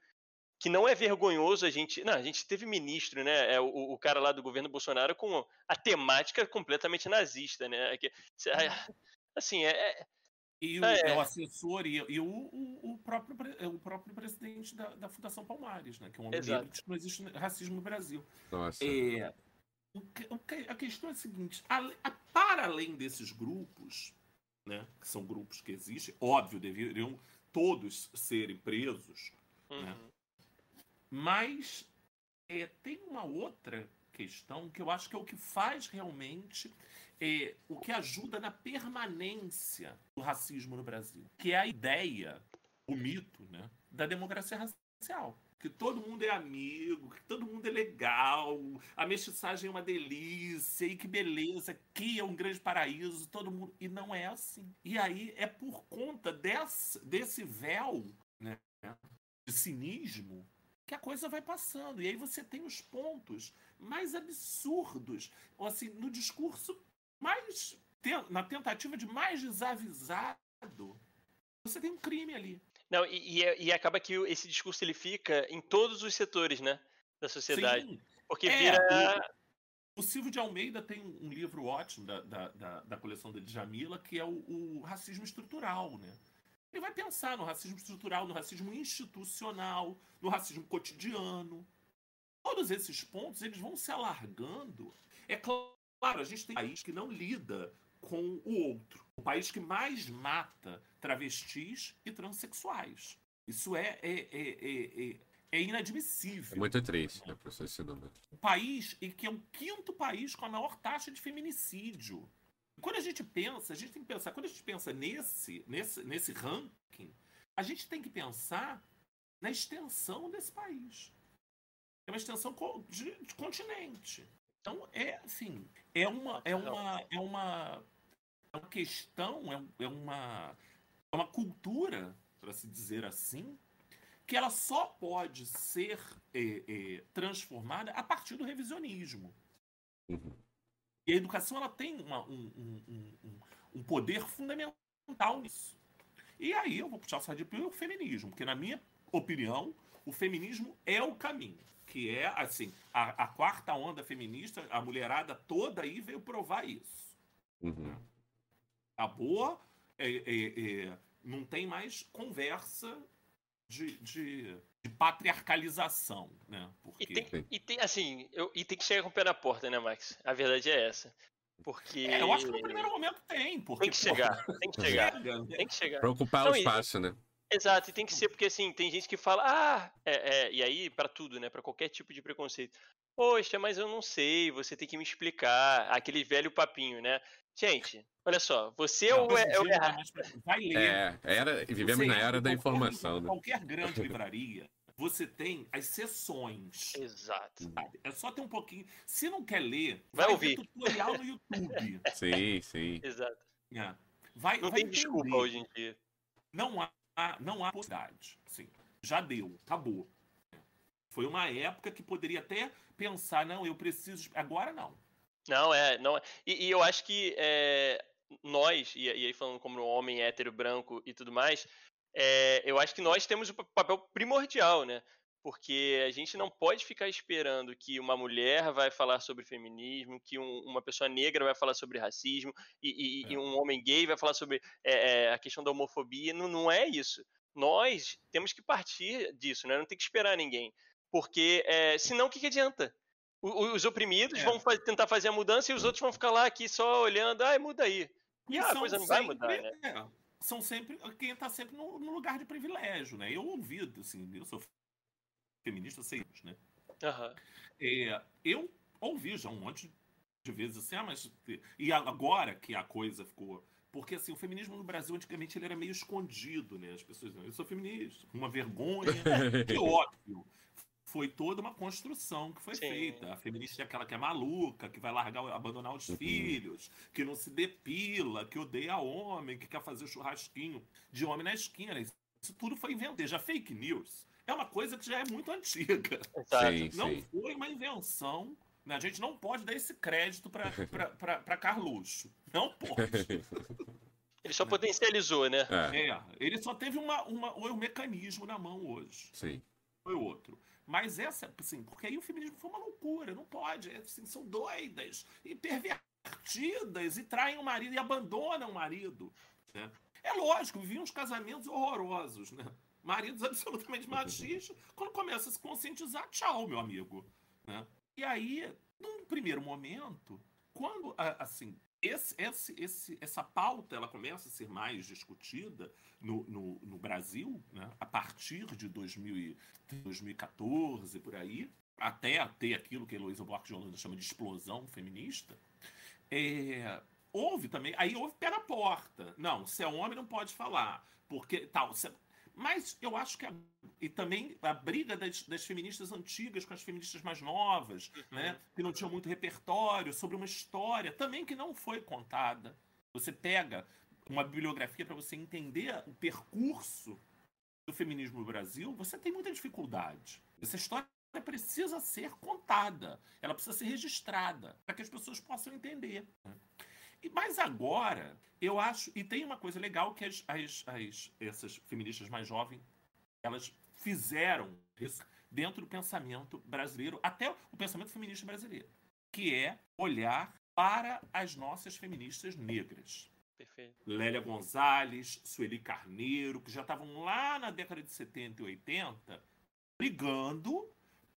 que não é vergonhoso a gente. Não, a gente teve ministro, né? É, o, o cara lá do governo Bolsonaro com a temática completamente nazista, né? Que, assim, é. é e o, é, é, o assessor e, e o, o, o, próprio, o próprio presidente da, da Fundação Palmares, né? Que é um homem negro que não existe racismo no Brasil. Nossa. É, a questão é a seguinte: a, a, para além desses grupos, né? Que são grupos que existem, óbvio, deveriam todos serem presos, né? uhum. né? mas é, tem uma outra questão que eu acho que é o que faz realmente é, o que ajuda na permanência do racismo no Brasil, que é a ideia, o mito, né, da democracia racial que todo mundo é amigo, que todo mundo é legal, a mestiçagem é uma delícia, e que beleza, aqui é um grande paraíso, todo mundo. E não é assim. E aí é por conta desse, desse véu né, de cinismo que a coisa vai passando. E aí você tem os pontos mais absurdos, ou assim, no discurso mais. na tentativa de mais desavisado. Você tem um crime ali. Não, e, e, é, e, acaba que esse discurso ele fica em todos os setores, né? Da sociedade. Sim. Porque é, vira. O, Silvio de Almeida tem um, livro ótimo da, da, da, da coleção de Djamila, que é o, o, racismo estrutural, né? Ele vai pensar no racismo estrutural, no racismo institucional, no racismo cotidiano. Todos esses pontos eles vão se alargando. É claro, a gente tem um país que não lida com o outro. O país que mais mata travestis e transexuais. Isso é, é, é, é, é inadmissível. É muito triste, né, professor, esse número. O país que é o quinto país com a maior taxa de feminicídio. Quando a gente pensa, a gente tem que pensar, quando a gente pensa nesse, nesse, nesse ranking, a gente tem que pensar na extensão desse país. É uma extensão de, de continente. Então, é assim, é uma, é uma, é uma é uma questão, é, é, uma, é uma cultura, para se dizer assim, que ela só pode ser é, é, transformada a partir do revisionismo. Uhum. E a educação ela tem uma, um, um, um, um, poder fundamental nisso. E aí eu vou puxar o sardinha para o feminismo, porque na minha opinião, o feminismo é o caminho. Que é, assim, a, a quarta onda feminista, a mulherada toda aí veio provar isso. Uhum acabou, é, é, é, não tem mais conversa de, de, de patriarcalização, né? Porque... E, tem, e tem, assim, eu, e tem que chegar com o pé na porta, né, Max? A verdade é essa. Porque. É, eu acho que no primeiro momento tem. Porque, tem que chegar, tem que chegar. Tem que chegar. Pra ocupar o espaço, né? Exato, e tem que ser porque assim, tem gente que fala, ah, é, é, e aí para tudo, né, para qualquer tipo de preconceito. Poxa, mas eu não sei, você tem que me explicar. Aquele velho papinho, né? Gente, olha só, você não, ou é, é o errado? Vai ler. É, era, vivemos na era da informação. Né? Qualquer grande livraria, você tem as sessões. Exato. Sabe? É só ter um pouquinho. Se não quer ler, vai, vai ouvir. tutorial no YouTube. sim, sim. Exato. É. Vai, não vai tem entender. desculpa hoje em dia. Não há, não há possibilidade. Sim. Já deu, acabou. Foi uma época que poderia até pensar, não, eu preciso. Agora não. Não, é. Não, é. e, e eu acho que é, nós, e, e, aí falando como homem hétero, branco e tudo mais, é, eu acho que nós temos o papel primordial, né? Porque a gente não pode ficar esperando que uma mulher vai falar sobre feminismo, que um, uma pessoa negra vai falar sobre racismo, e, e, é. e um homem gay vai falar sobre é, a questão da homofobia. Não, não é isso. nós temos que partir disso, né? Não tem que esperar ninguém. Porque é, senão o que, que adianta? os oprimidos é. vão tentar fazer a mudança e os outros vão ficar lá aqui só olhando, ah, muda aí. E, e a coisa não sempre, vai mudar, né? É, são sempre quem está sempre no, no, lugar de privilégio, né? Eu ouvido, assim, eu sou feminista sei isso, né? Uhum. É, eu ouvi já um monte de vezes assim, ah, mas e agora que a coisa ficou porque assim, o feminismo no Brasil antigamente ele era meio escondido, né? As pessoas, eu sou feminista, uma vergonha, que óbvio foi toda uma construção que foi Sim. feita. A feminista é aquela que é maluca, que vai largar, abandonar os uhum. filhos, que não se depila, que odeia homem, que quer fazer churrasquinho de homem na esquina. Isso tudo foi inventado. Já fake news é uma coisa que já é muito antiga. Sim, não sim. foi uma invenção. Né? A gente não pode dar esse crédito para Carluxo. Não pode. Ele só potencializou, né? É, é ele só teve uma, uma, um mecanismo na mão hoje. Sim. Foi outro. Mas essa, assim, porque aí o feminismo foi uma loucura, não pode. É, assim, são doidas e pervertidas e traem o marido e abandonam o marido. Né? É lógico, vi uns casamentos horrorosos, né? Maridos absolutamente machistas. Quando começa a se conscientizar, tchau, meu amigo. Né? E aí, num primeiro momento, quando, assim, esse, esse, esse, essa pauta ela começa a ser mais discutida no, no, no Brasil, né? a partir de 2000, 2014, por aí, até ter aquilo que Heloísa Buarque de Holanda chama de explosão feminista, é, houve também, aí houve pé na porta. Não, se é homem não pode falar, porque tal, mas eu acho que a, e também a briga das, das, feministas antigas com as feministas mais novas, uhum. né, que não tinham muito repertório sobre uma história também que não foi contada. Você pega uma bibliografia para você entender o percurso do feminismo no Brasil, você tem muita dificuldade. Essa história precisa ser contada, ela precisa ser registrada para que as pessoas possam entender. Mas agora, eu acho. E tem uma coisa legal que as, as, as, essas feministas mais jovens elas fizeram isso dentro do pensamento brasileiro, até o pensamento feminista brasileiro, que é olhar para as nossas feministas negras. Perfeito. Lélia Gonzalez, Sueli Carneiro, que já estavam lá na década de 70 e 80 brigando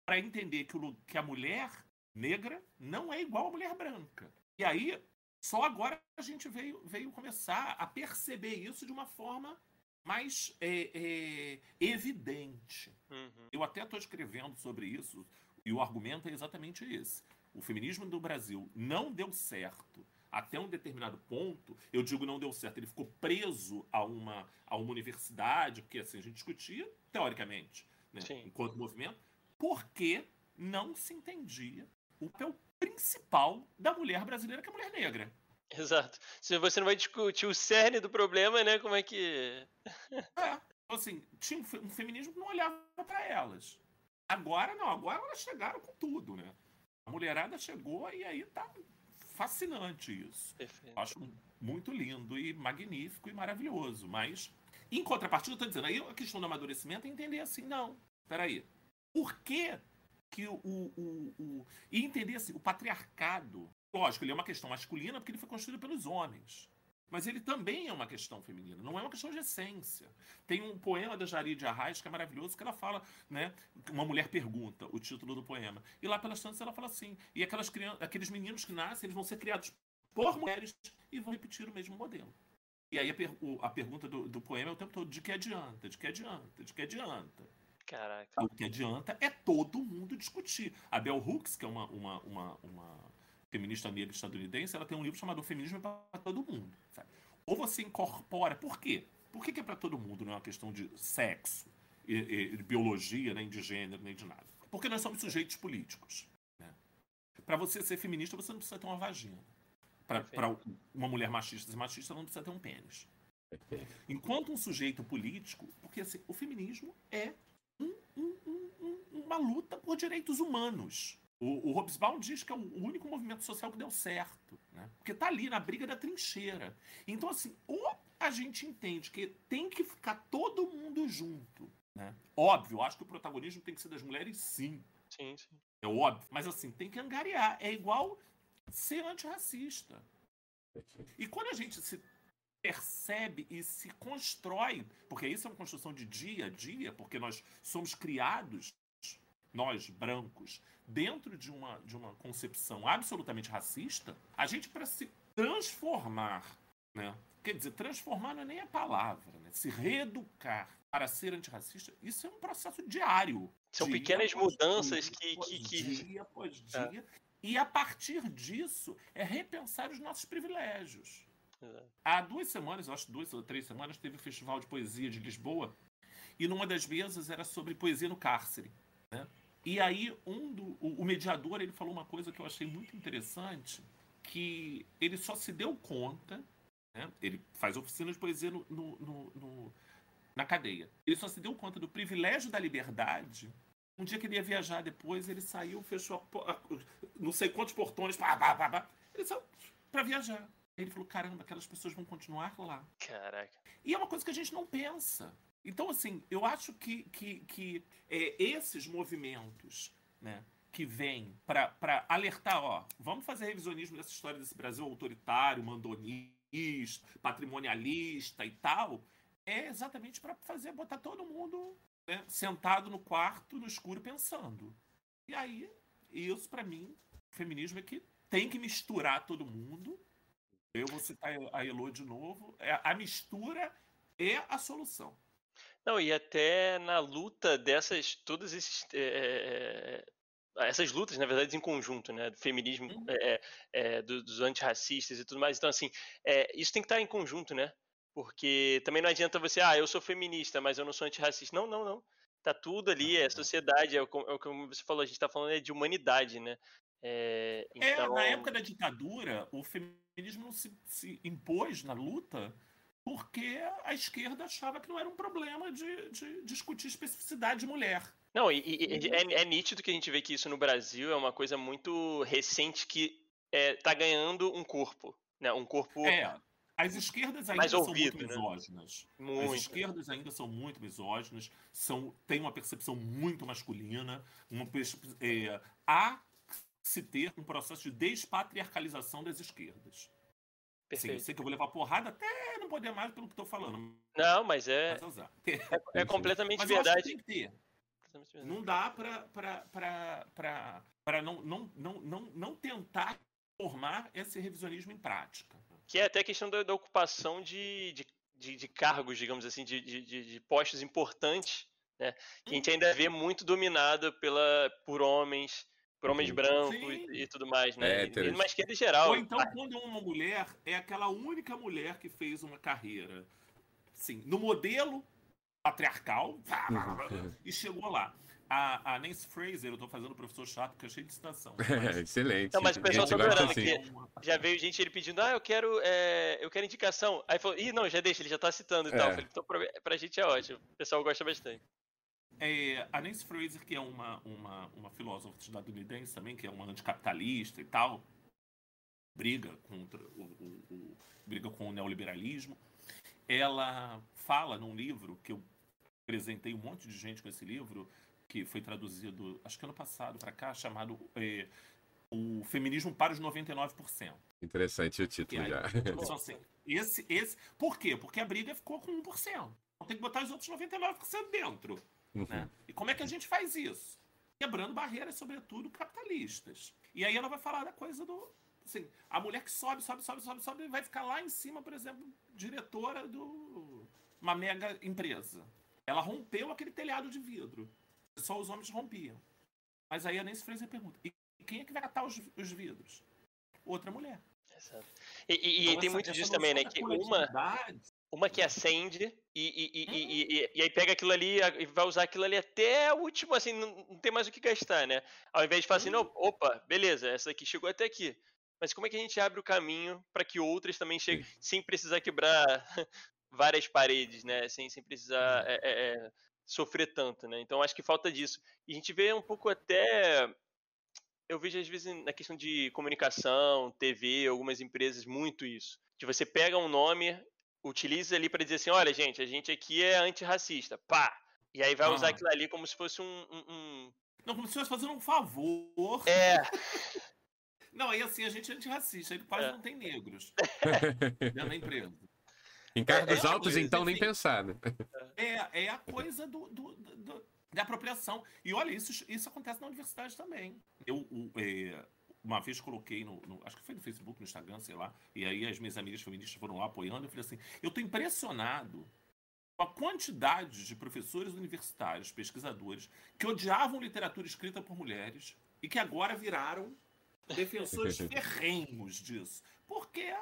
para entender que, o, que a mulher negra não é igual à mulher branca. E aí só agora a gente veio, veio começar a perceber isso de uma forma mais é, é, evidente. Uhum. Eu até estou escrevendo sobre isso e o argumento é exatamente esse. O feminismo do Brasil não deu certo até um determinado ponto. Eu digo não deu certo, ele ficou preso a uma, a uma universidade, porque assim a gente discutia teoricamente, né, enquanto movimento, porque não se entendia o papel principal da mulher brasileira, que é a mulher negra. Exato. Se você não vai discutir o cerne do problema, né? Como é que. é. Assim, tinha um feminismo que não olhava para elas. Agora não, agora elas chegaram com tudo, né? A mulherada chegou e aí tá fascinante isso. Perfeito. Acho muito lindo e magnífico e maravilhoso. Mas, em contrapartida, eu tô dizendo, aí a questão do amadurecimento é entender assim, não, peraí. Por que que o, o, o, e entender assim, o patriarcado, lógico, ele é uma questão masculina porque ele foi construído pelos homens. Mas ele também é uma questão feminina, não é uma questão de essência. Tem um poema da Jari de Arraes que é maravilhoso, que ela fala, né? Uma mulher pergunta o título do poema. E lá pelas tantas ela fala assim: e aquelas crianças, aqueles meninos que nascem, eles vão ser criados por mulheres e vão repetir o mesmo modelo. E aí a, per, a pergunta do, do poema é o tempo todo: de que adianta? De que adianta? De que adianta? Caraca. O que adianta é todo mundo discutir. A Bell Hooks, que é uma, uma, uma, uma feminista negra estadunidense, ela tem um livro chamado Feminismo é para Todo Mundo. Sabe? Ou você incorpora. Por quê? Por que, que é para todo mundo, não é uma questão de sexo, e, e, de biologia, nem de gênero, nem de nada? Porque nós somos sujeitos políticos. Né? Para você ser feminista, você não precisa ter uma vagina. Para uma mulher machista ser machista, ela não precisa ter um pênis. Enquanto um sujeito político, porque assim, o feminismo é um, um, um, uma luta por direitos humanos. O, o Hobsbawm diz que é o único movimento social que deu certo, né? porque está ali na briga da trincheira. Então, assim, ou a gente entende que tem que ficar todo mundo junto. Né? Óbvio, acho que o protagonismo tem que ser das mulheres, sim. Sim, sim. É óbvio. Mas, assim, tem que angariar. É igual ser antirracista. E quando a gente se percebe e se constrói, porque isso é uma construção de dia a dia, porque nós somos criados, nós brancos, dentro de uma, de uma concepção absolutamente racista, a gente para se transformar, né? Quer dizer, transformar não é nem a palavra, né? Se reeducar para ser antirracista, isso é um processo diário. São pequenas mudanças que, que, que. Dia após dia. É. E a partir disso é repensar os nossos privilégios. Há duas semanas, acho duas ou três semanas, teve o Festival de Poesia de Lisboa e numa das mesas era sobre poesia no cárcere. Né? E aí um do, o, mediador ele falou uma coisa que eu achei muito interessante, que ele só se deu conta, né? ele faz oficina de poesia no, no, no, na cadeia, ele só se deu conta do privilégio da liberdade um dia que ele ia viajar depois, ele saiu, fechou a, não sei quantos portões, pá, pá, pá, pá. ele saiu para viajar. Ele falou: caramba, aquelas pessoas vão continuar lá. Caraca. E é uma coisa que a gente não pensa. Então, assim, eu acho que, que, que é, esses movimentos né, que vêm para alertar: ó, vamos fazer revisionismo dessa história desse Brasil autoritário, mandonista, patrimonialista e tal, é exatamente para fazer, botar todo mundo né, sentado no quarto, no escuro, pensando. E aí, isso para mim, feminismo é que tem que misturar todo mundo eu vou citar a Elo de novo. É, a mistura é a solução. Não, e até na luta dessas, todas esses, é, essas lutas, na verdade, em conjunto, né? Do feminismo, uhum. é, é, dos antirracistas e tudo mais. Então, assim, isso tem que estar em conjunto, né? Porque também não adianta você, ah, eu sou feminista, mas eu não sou antirracista. Não, não, não. Tá tudo ali, é sociedade, é o, é o que você falou, a gente tá falando de humanidade, né? É, então... é, na época da ditadura, o feminismo não se, se, impôs na luta porque a esquerda achava que não era um problema de, de discutir especificidade de mulher. Não, e, e é, é, nítido que a gente vê que isso no Brasil é uma coisa muito recente que está é, ganhando um corpo. Né? Um corpo. É, as esquerdas ainda são muito né? misóginas. Muito. As esquerdas ainda são muito misóginas, são, têm uma percepção muito masculina. Uma, é, há se ter um processo de despatriarcalização das esquerdas. Perfeito. Sim, sei que eu vou levar porrada até não poder mais pelo que estou falando. Não, mas é. É, é completamente mas verdade. tem que ter. Não dá para não, não, não, não, não tentar formar esse revisionismo em prática. Que é até a questão da, da ocupação de, de, de, de, cargos, digamos assim, de, de, de postos importantes, né? Que a gente ainda vê muito dominado pela, por homens por homens brancos e, e, tudo mais, né? É, e numa esquerda geral. Ou então, quando uma mulher é aquela única mulher que fez uma carreira, sim, no modelo patriarcal, e chegou lá. A, a Nancy Fraser, eu tô fazendo professor chato porque eu achei de citação. Mas... Excelente. Não, mas o pessoal tá adorando assim. que já veio gente ele pedindo, ah, eu quero, é, eu quero indicação. Aí falou, ih, não, já deixa, ele já tá citando e é. tal. Falei, então pra, pra gente é ótimo. O pessoal gosta bastante. É, a Nancy Fraser, que é uma, uma, uma filósofa estadunidense também, que é uma anticapitalista e tal, briga contra o, o, o, briga com o neoliberalismo. Ela fala num livro que eu apresentei um monte de gente com esse livro, que foi traduzido, acho que ano passado para cá, chamado é, O Feminismo para os 99%. Interessante o título aí, já. Então, assim, esse, esse, por quê? Porque a briga ficou com 1%. Então tem que botar os outros 99% dentro. Uhum. Né? E como é que a gente faz isso? Quebrando barreiras, sobretudo capitalistas. E aí ela vai falar da coisa do. Assim, a mulher que sobe, sobe, sobe, sobe, sobe, e vai ficar lá em cima, por exemplo, diretora de uma mega empresa. Ela rompeu aquele telhado de vidro. Só os homens rompiam. Mas aí a Nancy Fraser pergunta: e quem é que vai catar os, os vidros? Outra mulher. Exato. E, e, então, e tem essa, muito disso também, né? Que uma, uma que acende e, e, uhum. e, e, aí pega aquilo ali e vai usar aquilo ali até o último, assim, não, não tem mais o que gastar, né? Ao invés de falar assim, não, uhum. opa, beleza, essa aqui chegou até aqui. Mas como é que a gente abre o caminho para que outras também cheguem sem precisar quebrar várias paredes, né? Sem, sem precisar é, é, sofrer tanto, né? Então acho que falta disso. E a gente vê um pouco até. Eu vejo às vezes na questão de comunicação, TV, algumas empresas, muito isso. Que você pega um nome utiliza ali para dizer assim, olha, gente, a gente aqui é antirracista, pá. E aí vai usar ah. aquilo ali como se fosse um, um, um... Não, como se estivesse fazendo um favor. É. Não, aí assim, a gente é antirracista, aí quase é. não tem negros na empresa. Em cargos é, altos, então, nem pensar, né? É, é a coisa do, do, do, da apropriação. E olha, isso, isso acontece na universidade também. Eu, o, é, uma vez coloquei no, no, Acho que foi no Facebook, no Instagram, sei lá. E aí as minhas amigas feministas foram lá apoiando. Eu falei assim: eu tô impressionado com a quantidade de professores universitários, pesquisadores, que odiavam literatura escrita por mulheres e que agora viraram defensores ferrenhos disso. Porque,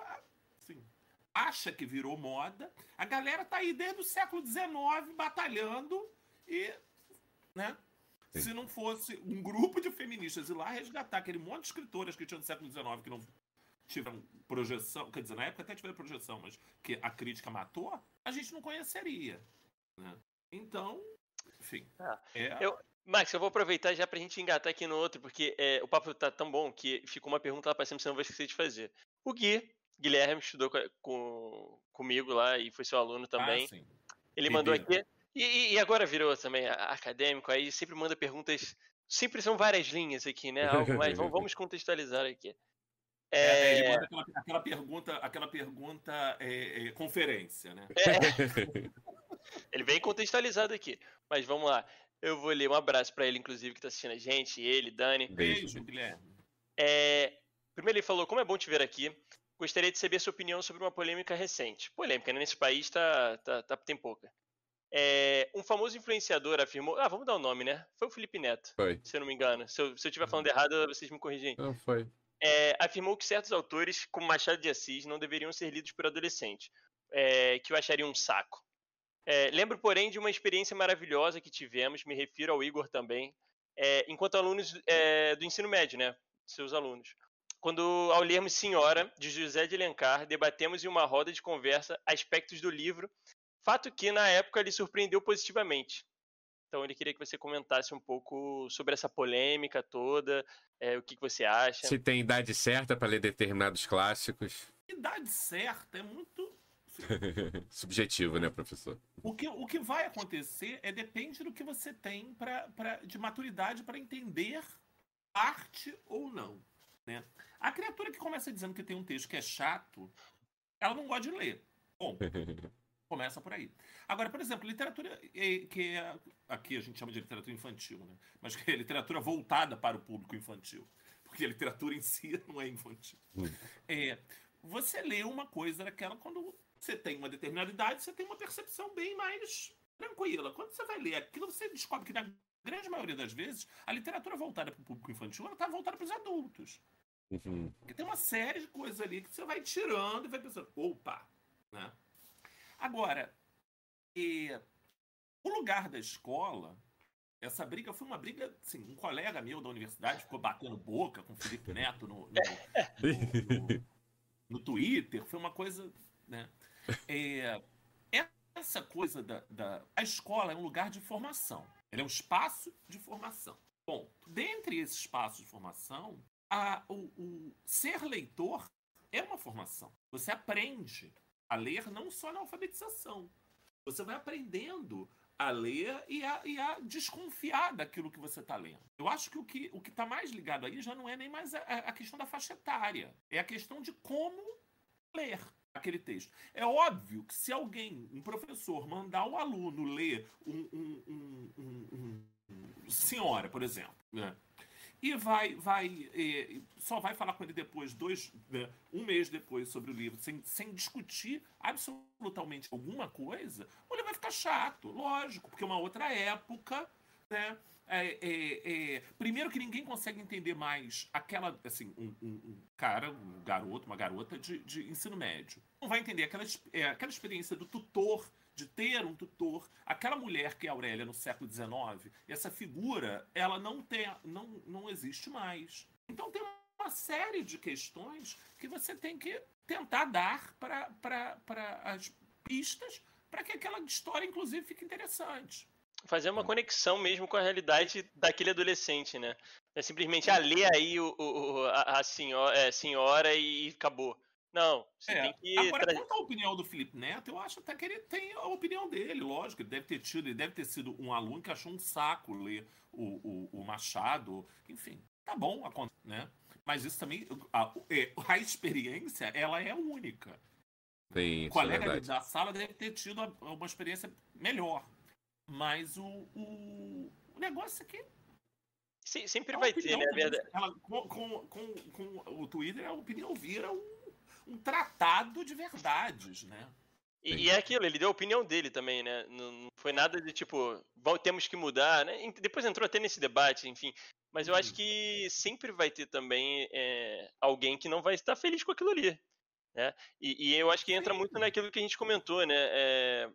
assim, acha que virou moda. A galera tá aí desde o século XIX batalhando e, né? Sim. Se não fosse um grupo de feministas ir lá resgatar aquele monte de escritoras que tinham do século XIX que não tiveram projeção, quer dizer, na época até tiveram projeção, mas que a crítica matou, a gente não conheceria. Né? Então, enfim. Ah, é... eu, Max, eu vou aproveitar já pra gente engatar aqui no outro, porque é, o papo tá tão bom que ficou uma pergunta lá pra cima, senão eu vou esquecer de fazer. O Gui, Guilherme, estudou com, com comigo lá e foi seu aluno também. Ah, Ele mandou aqui. E, e, agora virou também acadêmico, aí sempre manda perguntas. Sempre são várias linhas aqui, né? Algo mais. vamos contextualizar aqui. É... É, ele manda aquela, aquela pergunta, aquela pergunta é, é conferência, né? É. ele vem contextualizado aqui. Mas vamos lá. Eu vou ler um abraço para ele, inclusive, que está assistindo a gente, ele, Dani. Beijo, Guilherme. É, primeiro ele falou, como é bom te ver aqui. Gostaria de saber a sua opinião sobre uma polêmica recente. Polêmica, né? Nesse país tá, tá, tá tem pouca. É, um famoso influenciador afirmou. Ah, vamos dar o um nome, né? Foi o Felipe Neto. Foi. Se eu não me engano. Se eu, se eu estiver falando errado, vocês me corrigem. Não, foi. É, afirmou que certos autores, como Machado de Assis, não deveriam ser lidos por adolescentes. É, que eu acharia um saco. É, lembro, porém, de uma experiência maravilhosa que tivemos, me refiro ao Igor também, enquanto alunos do ensino médio, né? Seus alunos. Quando, ao lermos Senhora, de José de Alencar, debatemos em uma roda de conversa aspectos do livro, fato que, na época, lhe surpreendeu positivamente. Então, ele queria que você comentasse um pouco sobre essa polêmica toda, é, o que, que você acha. Se tem idade certa para ler determinados clássicos. Idade certa é muito Subjetivo, né, professor? O que, o que vai acontecer é depende do que você tem pra, pra, de maturidade para entender arte ou não. Né? A criatura que começa dizendo que tem um texto que é chato, ela não gosta de ler. Bom, começa por aí. Agora, por exemplo, literatura que é, aqui a gente chama de literatura infantil, né? mas que é literatura voltada para o público infantil. Porque a literatura em si não é infantil. Hum. É, você lê uma coisa daquela quando você tem uma determinada idade, você tem uma percepção bem mais tranquila. Quando você vai ler aquilo, você descobre que na grande maioria das vezes, a literatura voltada para o público infantil, ela está voltada para os adultos. Uhum. Porque tem uma série de coisas ali que você vai tirando e vai pensando, opa, né? Agora, e, o lugar da escola, essa briga foi uma briga, assim, um colega meu da universidade ficou batendo boca com o Felipe Neto no, no, no, no Twitter, foi uma coisa, né? É, essa coisa da, da. A escola é um lugar de formação. Ela é um espaço de formação. Bom, dentre esses espaços de formação, a, o, o ser leitor é uma formação. Você aprende a ler não só na alfabetização. Você vai aprendendo a ler e a, e a desconfiar daquilo que você está lendo. Eu acho que o que o está mais ligado aí já não é nem mais a, a questão da faixa etária, é a questão de como ler aquele texto. É óbvio que se alguém, um professor, mandar um aluno ler um, um, um, um senhora, por exemplo, né? E vai, vai é, só vai falar com ele depois, dois, né, um mês depois, sobre o livro, sem, sem discutir absolutamente alguma coisa, ele vai ficar chato, lógico, porque é uma outra época, né? É, é, é, primeiro que ninguém consegue entender mais aquela, assim, um, um, um cara, um garoto, uma garota de, de, ensino médio. Não vai entender aquela, é, aquela experiência do tutor, de ter um tutor. Aquela mulher que é Aurélia no século XIX, essa figura, ela não, tem, não, não existe mais. Então tem uma série de questões que você tem que tentar dar para as pistas para que aquela história, inclusive, fique interessante fazer uma conexão mesmo com a realidade daquele adolescente, né? É simplesmente ah, ler aí o, o a, a senhora, é, senhora, e acabou. Não, você é. tem que. Agora, quanto à opinião do Felipe Neto, eu acho até que ele tem a opinião dele, lógico. Ele deve ter tido, ele deve ter sido um aluno que achou um saco ler o, o, o Machado. Enfim, tá bom, né? Mas isso também. A, é, a experiência, ela é única. Sim, o colega é da sala deve ter tido uma experiência melhor. Mas o, o, o negócio é que Sim, sempre vai ter, né? Verdade. Ela, com, com, com, com, o Twitter, a opinião vira um, um tratado de verdades, né? E, e, é aquilo, ele deu a opinião dele também, né? Não, não foi nada de tipo, temos que mudar, né? Depois entrou até nesse debate, enfim. Mas eu acho uhum. que sempre vai ter também é, alguém que não vai estar feliz com aquilo ali. Né? E, e eu acho que entra muito naquilo que a gente comentou, né? É,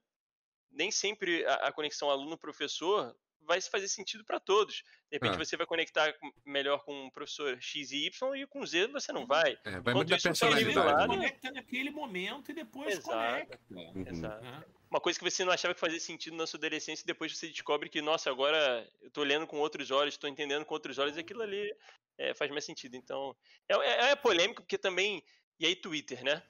nem sempre a, a conexão aluno-professor vai fazer sentido para todos. De repente ah. você vai conectar melhor com o professor X e Y e com Z você não vai. É, vai muita personalidade. Né? Conecta naquele momento e depois Exato. conecta. Uhum. Exato. Uhum. Uma coisa que você não achava que fazia sentido na sua adolescência e depois você descobre que, nossa, agora eu tô lendo com outros olhos, estou entendendo com outros olhos, e aquilo ali é, faz mais sentido. Então, é, é, é polêmico porque também... E aí Twitter, né?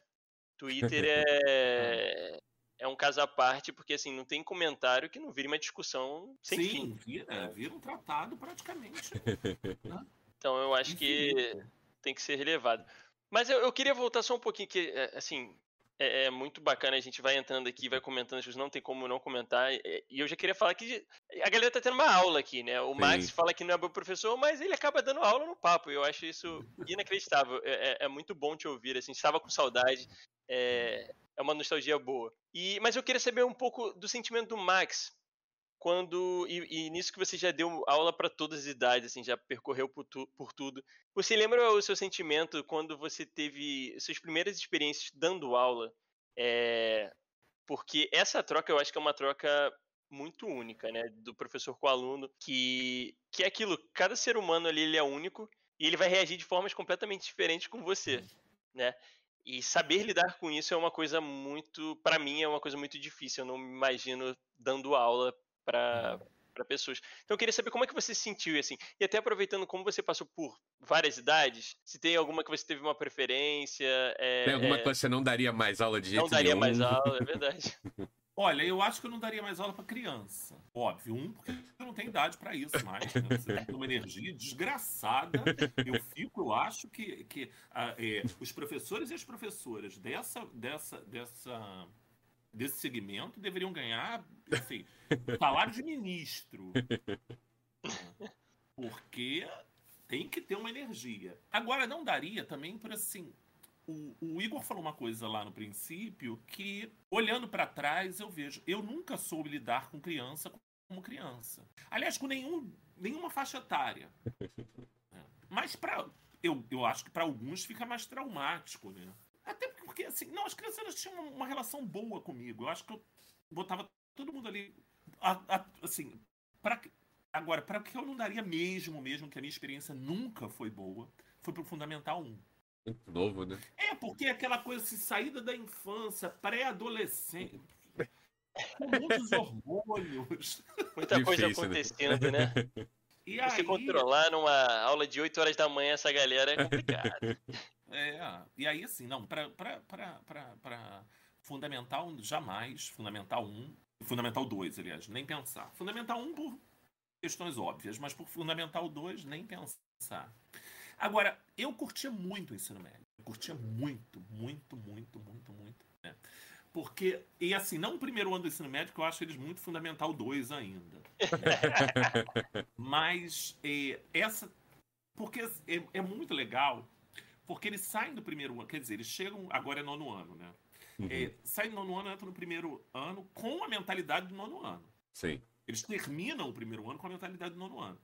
Twitter é é um caso à parte, porque assim, não tem comentário que não vire uma discussão sem Sim, fim. Vira, é, vira um tratado praticamente. né? Então eu acho Infinito. que tem que ser relevado. Mas eu, eu, queria voltar só um pouquinho, que é, assim, é, é, muito bacana, a gente vai entrando aqui, vai comentando as coisas, não tem como não comentar. E eu já queria falar que a galera tá tendo uma aula aqui, né? O Sim. Max fala que não é bom professor, mas ele acaba dando aula no papo. Eu acho isso inacreditável. É, é, é muito bom te ouvir, assim, estava com saudade. É, é uma nostalgia boa. E, mas eu queria saber um pouco do sentimento do Max quando e, e nisso que você já deu aula para todas as idades, assim, já percorreu por, tu, por, tudo. Você lembra o seu sentimento quando você teve suas primeiras experiências dando aula? É, porque essa troca eu acho que é uma troca muito única, né, do professor com o aluno, que que é aquilo, cada ser humano ali ele é único e ele vai reagir de formas completamente diferentes com você, né? E saber lidar com isso é uma coisa muito, para mim, é uma coisa muito difícil. Eu não me imagino dando aula para uhum. para pessoas. Então eu queria saber como é que você se sentiu assim. E até aproveitando como você passou por várias idades, se tem alguma que você teve uma preferência. É, tem alguma é... que você não daria mais aula de jeito Não daria nenhum. mais aula, é verdade. Olha, eu acho que eu não daria mais aula para criança. Óbvio, um, porque eu não tenho idade para isso mais. Né? Você tem uma energia desgraçada. Eu fico, eu acho que, que ah, é, os professores e as professoras dessa, dessa, dessa, desse segmento deveriam ganhar, assim, salário de ministro. Porque tem que ter uma energia. Agora, não daria também por assim o, o, Igor falou uma coisa lá no princípio que, olhando para trás, eu vejo. Eu nunca soube lidar com criança como criança. Aliás, com nenhum, nenhuma faixa etária. É. Mas para eu, eu acho que para alguns fica mais traumático, né? Até porque, assim, não, as crianças tinham uma relação boa comigo. Eu acho que eu botava todo mundo ali. A, a, assim, para agora, para que eu não daria mesmo, mesmo que a minha experiência nunca foi boa, foi pro Fundamental 1. Muito novo, né? É, porque aquela coisa assim, saída da infância, pré-adolescente. Com muitos hormônios. Muita Difícil, coisa né? acontecendo, né? né? E Você aí... controlar numa aula de 8 horas da manhã essa galera é complicado. é, e aí assim, não, para Fundamental jamais, Fundamental 1, Fundamental 2, aliás, nem pensar. Fundamental 1 por questões óbvias, mas por Fundamental 2 nem pensar. Agora, eu curtia muito o ensino médio. Eu curtia muito, muito, muito, muito, muito. Né? Porque, e assim, não o primeiro ano do ensino médio, que eu acho eles muito fundamental 2 ainda. Né? Mas é, essa. Porque é, é, muito legal, porque eles saem do primeiro ano, quer dizer, eles chegam, agora é nono ano, né? Uhum. É, saem do nono ano, entram no primeiro ano com a mentalidade do nono ano. Sim. Eles terminam o primeiro ano com a mentalidade do nono ano.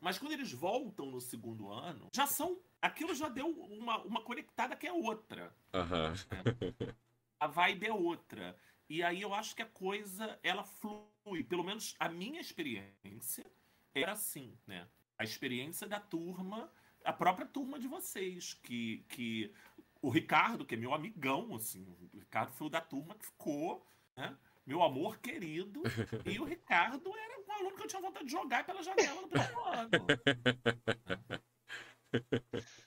Mas quando eles voltam no segundo ano, já são. Aquilo já deu uma, uma conectada que é outra. Uhum. A vibe é outra. E aí eu acho que a coisa ela flui. Pelo menos a minha experiência era assim, né? A experiência da turma, a própria turma de vocês, que, que o Ricardo, que é meu amigão, assim, o Ricardo foi o da turma que ficou, né? meu amor querido, e o Ricardo era aluno que eu tinha vontade de jogar pela janela no primeiro ano.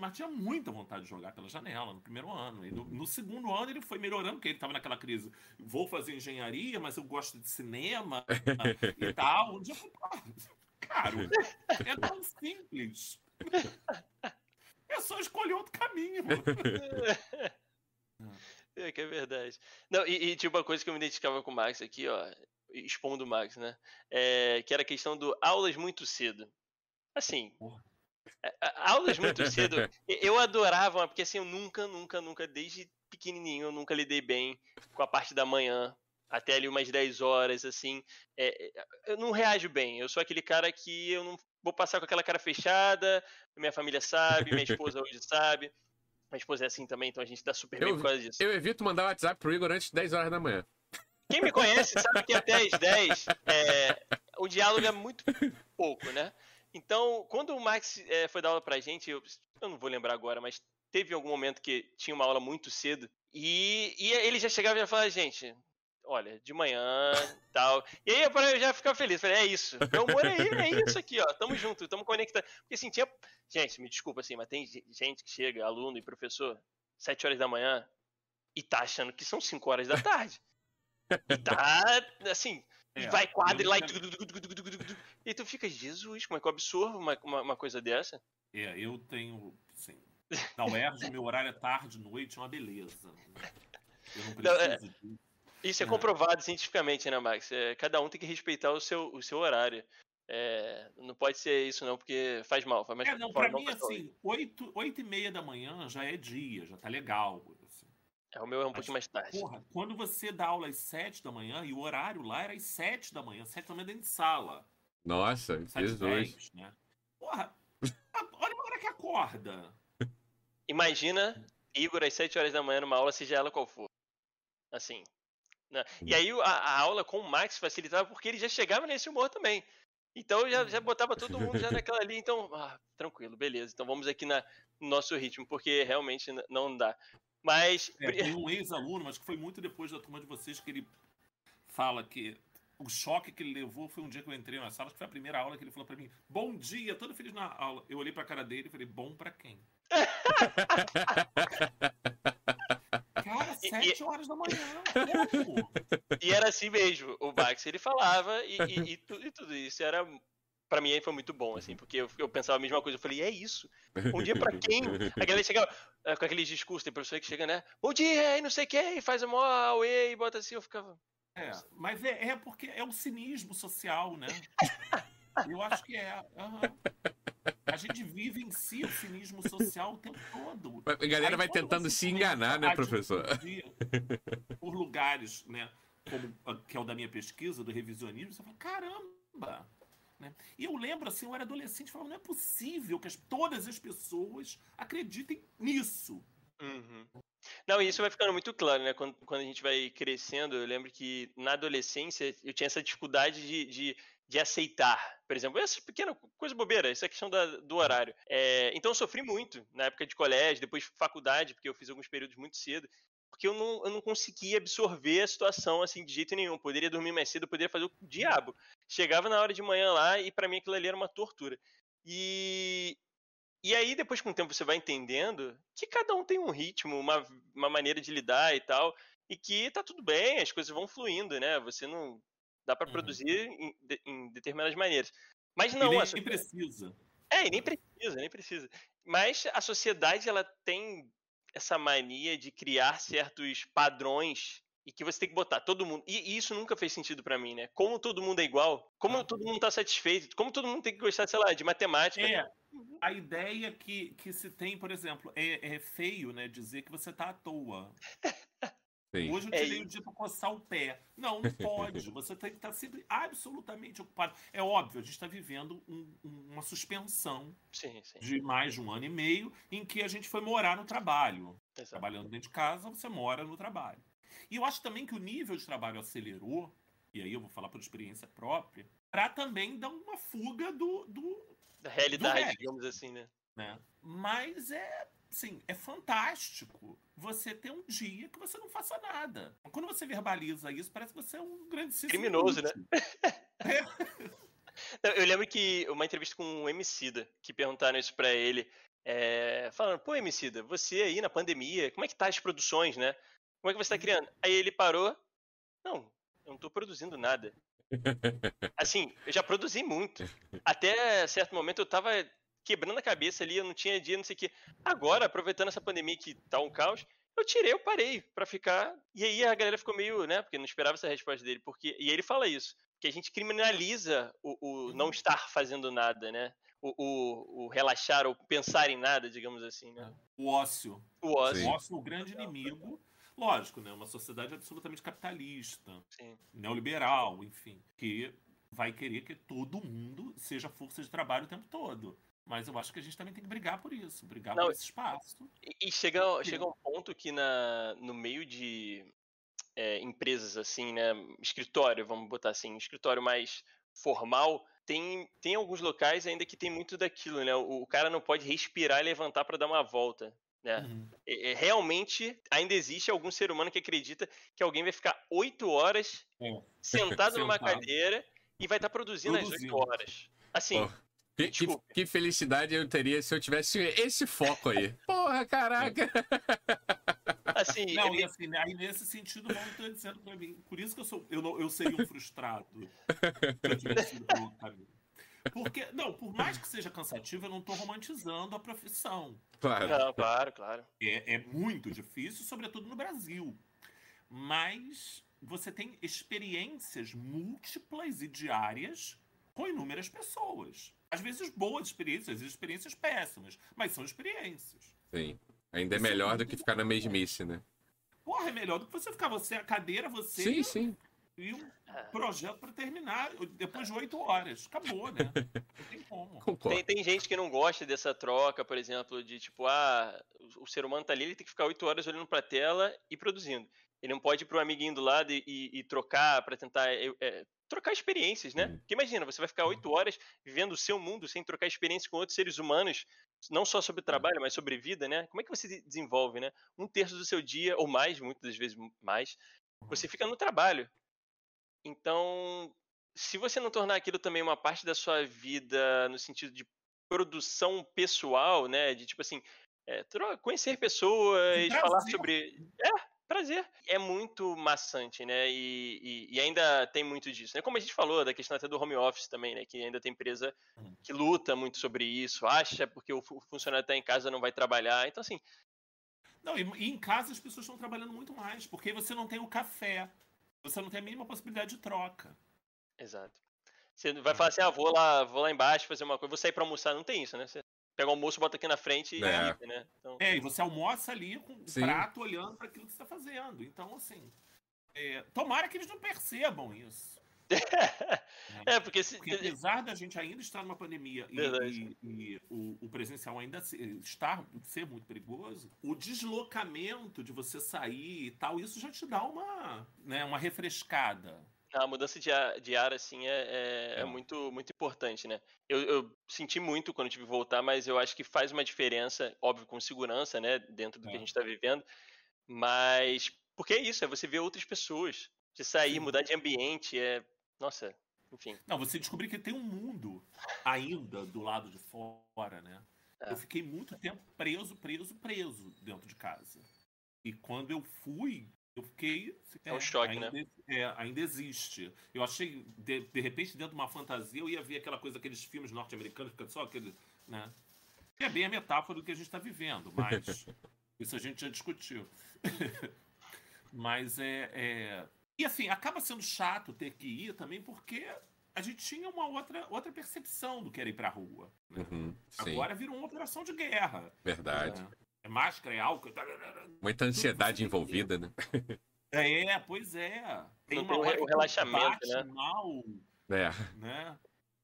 Mas tinha muita vontade de jogar pela janela no primeiro ano. E no, no segundo ano ele foi melhorando, porque ele estava naquela crise. Vou fazer engenharia, mas eu gosto de cinema e tal. Um dia eu falei, cara, é tão simples. É só escolher outro caminho. É que é verdade. Não, e, e tipo, uma coisa que eu me identificava com o Max aqui, ó, expondo o Max, né? É, que era a questão do aulas muito cedo. Assim, é, aulas muito cedo, eu adorava, porque assim, eu nunca, nunca, nunca, desde pequenininho, eu nunca lidei bem com a parte da manhã, até ali umas 10 horas, assim. É, eu não reajo bem, eu sou aquele cara que eu não vou passar com aquela cara fechada, minha família sabe, minha esposa hoje sabe. Minha esposa é assim também, então a gente dá super bem Eu, por causa disso. eu evito mandar WhatsApp pro Igor antes de 10 horas da manhã. Quem me conhece sabe que até às 10 é, o diálogo é muito pouco, né? Então, quando o Max é, foi dar aula pra gente, eu, eu não vou lembrar agora, mas teve algum momento que tinha uma aula muito cedo e, e ele já chegava e já falava, gente, olha, de manhã tal. E aí eu já ficava feliz. Falei, é isso. Meu humor é, é isso aqui, ó. Tamo junto, tamo conectado. Porque assim, tinha. Gente, me desculpa assim, mas tem gente que chega, aluno e professor, 7 horas da manhã, e tá achando que são 5 horas da tarde. E tá, assim, é, e vai quadro lá e. E tu fica, Jesus, como é que eu absorvo uma, uma, uma coisa dessa? É, eu tenho. Sim. Na UERJ, meu horário é tarde, noite, é uma beleza. Eu não preciso não, é... disso. Isso é, é comprovado cientificamente, né, Max? É, cada um tem que respeitar o seu, o seu horário. É, não pode ser isso, não, porque faz mal. Faz mais é, não, pra mim, assim, 8, 8 e meia da manhã já é dia, já tá legal. É, o meu é um pouquinho mais tarde. Porra, quando você dá aula às 7 da manhã, e o horário lá era às 7 da manhã, 7 da manhã dentro de sala. Nossa, Jesus. 10, né? Porra, olha a hora que acorda. Imagina Igor às 7 horas da manhã numa aula, seja ela qual for. Assim, né? E aí a, a, aula com o Max facilitava porque ele já chegava nesse humor também. Então já, já botava todo mundo já naquela ali, então, ah, tranquilo, beleza. Então vamos aqui na, no nosso ritmo, porque realmente não dá. Mas. É, tem um ex-aluno, mas que foi muito depois da turma de vocês, que ele fala que o choque que ele levou foi um dia que eu entrei na sala, que foi a primeira aula que ele falou para mim: Bom dia, todo feliz na aula. Eu olhei pra cara dele e falei: Bom para quem? Cara, sete horas da manhã. e era assim mesmo. O Max ele falava e, e, e, tudo, e tudo isso era. Pra mim foi muito bom, assim, porque eu, eu pensava a mesma coisa. Eu falei, é isso? Bom dia pra quem? A galera chegava é, com aqueles discursos, tem professor que chega, né? Bom dia, e não sei o que, e faz a mó e bota assim, eu ficava. É, mas é, é porque é o cinismo social, né? Eu acho que é. Uhum. A gente vive em si o cinismo social o tempo todo. A galera Aí, vai tentando se enganar, né, professor? Por lugares, né, como que é o da minha pesquisa, do revisionismo, você fala, caramba! Né? E eu lembro, assim, eu era adolescente, falava, não é possível que as, todas as pessoas acreditem nisso. Uhum. Não, e isso vai ficando muito claro, né? Quando, quando a gente vai crescendo, eu lembro que na adolescência eu tinha essa dificuldade de, de de aceitar. Por exemplo, essa pequena coisa bobeira, essa questão da, do horário. É, então eu sofri muito na época de colégio, depois faculdade, porque eu fiz alguns períodos muito cedo, porque eu não, eu não conseguia absorver a situação assim de jeito nenhum. Poderia dormir mais cedo, poderia fazer o diabo. Chegava na hora de manhã lá e para mim aquilo ali era uma tortura. E, e aí, depois com o tempo, você vai entendendo que cada um tem um ritmo, uma, uma maneira de lidar e tal, e que tá tudo bem, as coisas vão fluindo, né? Você não, Dá para uhum. produzir em, em, determinadas maneiras. Mas não. E nem, nem precisa. É, e nem precisa, nem precisa. Mas a sociedade ela tem essa mania de criar certos padrões e que você tem que botar todo mundo. E, e isso nunca fez sentido para mim, né? Como todo mundo é igual, como ah. todo mundo tá satisfeito, como todo mundo tem que gostar, sei lá, de matemática. É. A ideia que, que se tem, por exemplo, é, é feio, né, dizer que você tá à toa. Sim. Hoje eu tirei é... o dia para coçar o pé. Não, não pode. Você tem que estar sempre absolutamente ocupado. É óbvio, a gente está vivendo um, uma suspensão sim, sim. de mais de um ano e meio em que a gente foi morar no trabalho. Exato. Trabalhando dentro de casa, você mora no trabalho. E eu acho também que o nível de trabalho acelerou, e aí eu vou falar por experiência própria, para também dar uma fuga do. do da realidade, do digamos assim, né? né? Mas é Sim, é fantástico você ter um dia que você não faça nada. Quando você verbaliza isso, parece que você é um grande criminoso, né? É. Eu lembro que uma entrevista com um Emicida, que perguntaram isso para ele, é, falando, pô, Emicida, você aí na pandemia, como é que tá as produções, né? Como é que você tá uhum. criando? Aí ele parou, não, eu não tô produzindo nada. Assim, eu já produzi muito. Até certo momento eu tava quebrando a cabeça ali, eu não tinha dia, não sei o quê. Agora, aproveitando essa pandemia que tá um caos, Eu tirei, eu parei pra ficar. E aí a galera ficou meio, né? Porque não esperava essa resposta dele. Porque... E ele fala isso. Que a gente criminaliza o, o não estar fazendo nada, né? O, o, o, relaxar ou pensar em nada, digamos assim, né? O ócio. O ócio. O ócio é o grande inimigo. Lógico, né? Uma sociedade absolutamente capitalista, Sim. neoliberal, enfim, que vai querer que todo mundo seja força de trabalho o tempo todo. Mas eu acho que a gente também tem que brigar por isso, brigar Não, por esse espaço. E, e chega, chega um ponto que na, no meio de é, empresas assim, né? Escritório, vamos botar assim, escritório mais formal, tem, tem alguns locais ainda que tem muito daquilo, né? O, o cara não pode respirar e levantar para dar uma volta. Né? Uhum. É, é, realmente ainda existe algum ser humano que acredita que alguém vai ficar oito horas É. sentado numa Sentado. cadeira e vai estar produzindo, às Produzindo. oito horas. Assim, Pô, Que, que, que felicidade eu teria se eu tivesse esse foco aí. Porra, caraca! assim, Não, ele- e assim, né, aí nesse sentido, vão estar dizendo pra mim. Por isso que eu sou. Eu, não, eu seria um frustrado se eu tivesse sido pelo outro caminho. Porque, não, por mais que seja cansativo, eu não estou romantizando a profissão. Claro. Não, claro, claro. É, é muito difícil, sobretudo no Brasil. Mas você tem experiências múltiplas e diárias com inúmeras pessoas. Às vezes boas experiências, às vezes experiências péssimas, mas são experiências. Sim. Ainda é melhor do que ficar na mesmice, né? Porra, é melhor do que você ficar você, a cadeira, você Sim, sim. e um É. projeto para terminar depois de oito horas. Acabou, né? Não tem como. Concordo. Tem, tem gente que não gosta dessa troca, por exemplo, de tipo, ah, o, o ser humano tá ali, ele tem que ficar oito horas olhando pra tela e produzindo. Ele não pode ir pro amiguinho do lado e, e- e trocar pra tentar é, é, trocar experiências, né? Uhum. Porque imagina, você vai ficar oito horas vivendo o seu mundo sem trocar experiência com outros seres humanos, não só sobre trabalho, mas sobre vida, né? Como é que você de- desenvolve, né? Um terço do seu dia, ou mais, muitas das vezes mais, você fica no trabalho. Então, se você não tornar aquilo também uma parte da sua vida no sentido de produção pessoal, né? De tipo assim, é, conhecer pessoas, falar sobre. É, prazer. É muito maçante, né? E, e- e ainda tem muito disso, né? Como a gente falou, da questão até do home office também, né? Que ainda tem empresa Uhum. que luta muito sobre isso, acha porque o fu- funcionário está em casa não vai trabalhar. Então, assim, Não, e, e em casa as pessoas estão trabalhando muito mais, porque você não tem o café. Você não tem a mínima possibilidade de troca. Exato. Você vai falar assim, ah, vou lá, vou lá embaixo fazer uma coisa, vou sair pra almoçar. Não tem isso, né? Você pega o almoço, bota aqui na frente e É. fica, né? Então, É, e você almoça ali com o Sim. prato olhando para aquilo que você está fazendo. Então, assim, é, tomara que eles não percebam isso. é, porque se, Porque apesar da gente ainda estar numa pandemia e, e- e o, o presencial ainda estar ser muito perigoso, o deslocamento de você sair e tal, isso já te dá uma, né, uma refrescada. A mudança de ar, de ar assim, é, é, é É. muito, muito importante, né? Eu, eu senti muito quando tive que voltar, mas eu acho que faz uma diferença, óbvio, com segurança, né? Dentro do que É. a gente está vivendo. Mas, porque é isso, é você ver outras pessoas. Você sair, Sim. mudar de ambiente, é... Nossa, enfim. Não, você descobrir que tem um mundo ainda do lado de fora, né? É. Eu fiquei muito tempo preso, preso, preso dentro de casa. E quando eu fui, eu fiquei. assim, É um choque, ainda, né? É, ainda existe. Eu achei, de, de repente, dentro de uma fantasia, eu ia ver aquela coisa, aqueles filmes norte-americanos, fica só aquele. Né? Que é bem a metáfora do que a gente está vivendo, mas isso a gente já discutiu. mas é, é. E assim, acaba sendo chato ter que ir também, porque a gente tinha uma outra, outra percepção do que era ir pra rua. né? Uhum, Agora virou uma operação de guerra. verdade. É, é máscara, é álcool. Muita ansiedade envolvida, né? É, pois é. Tem uma tem o hora o que relaxamento, bate né? mal, É. né?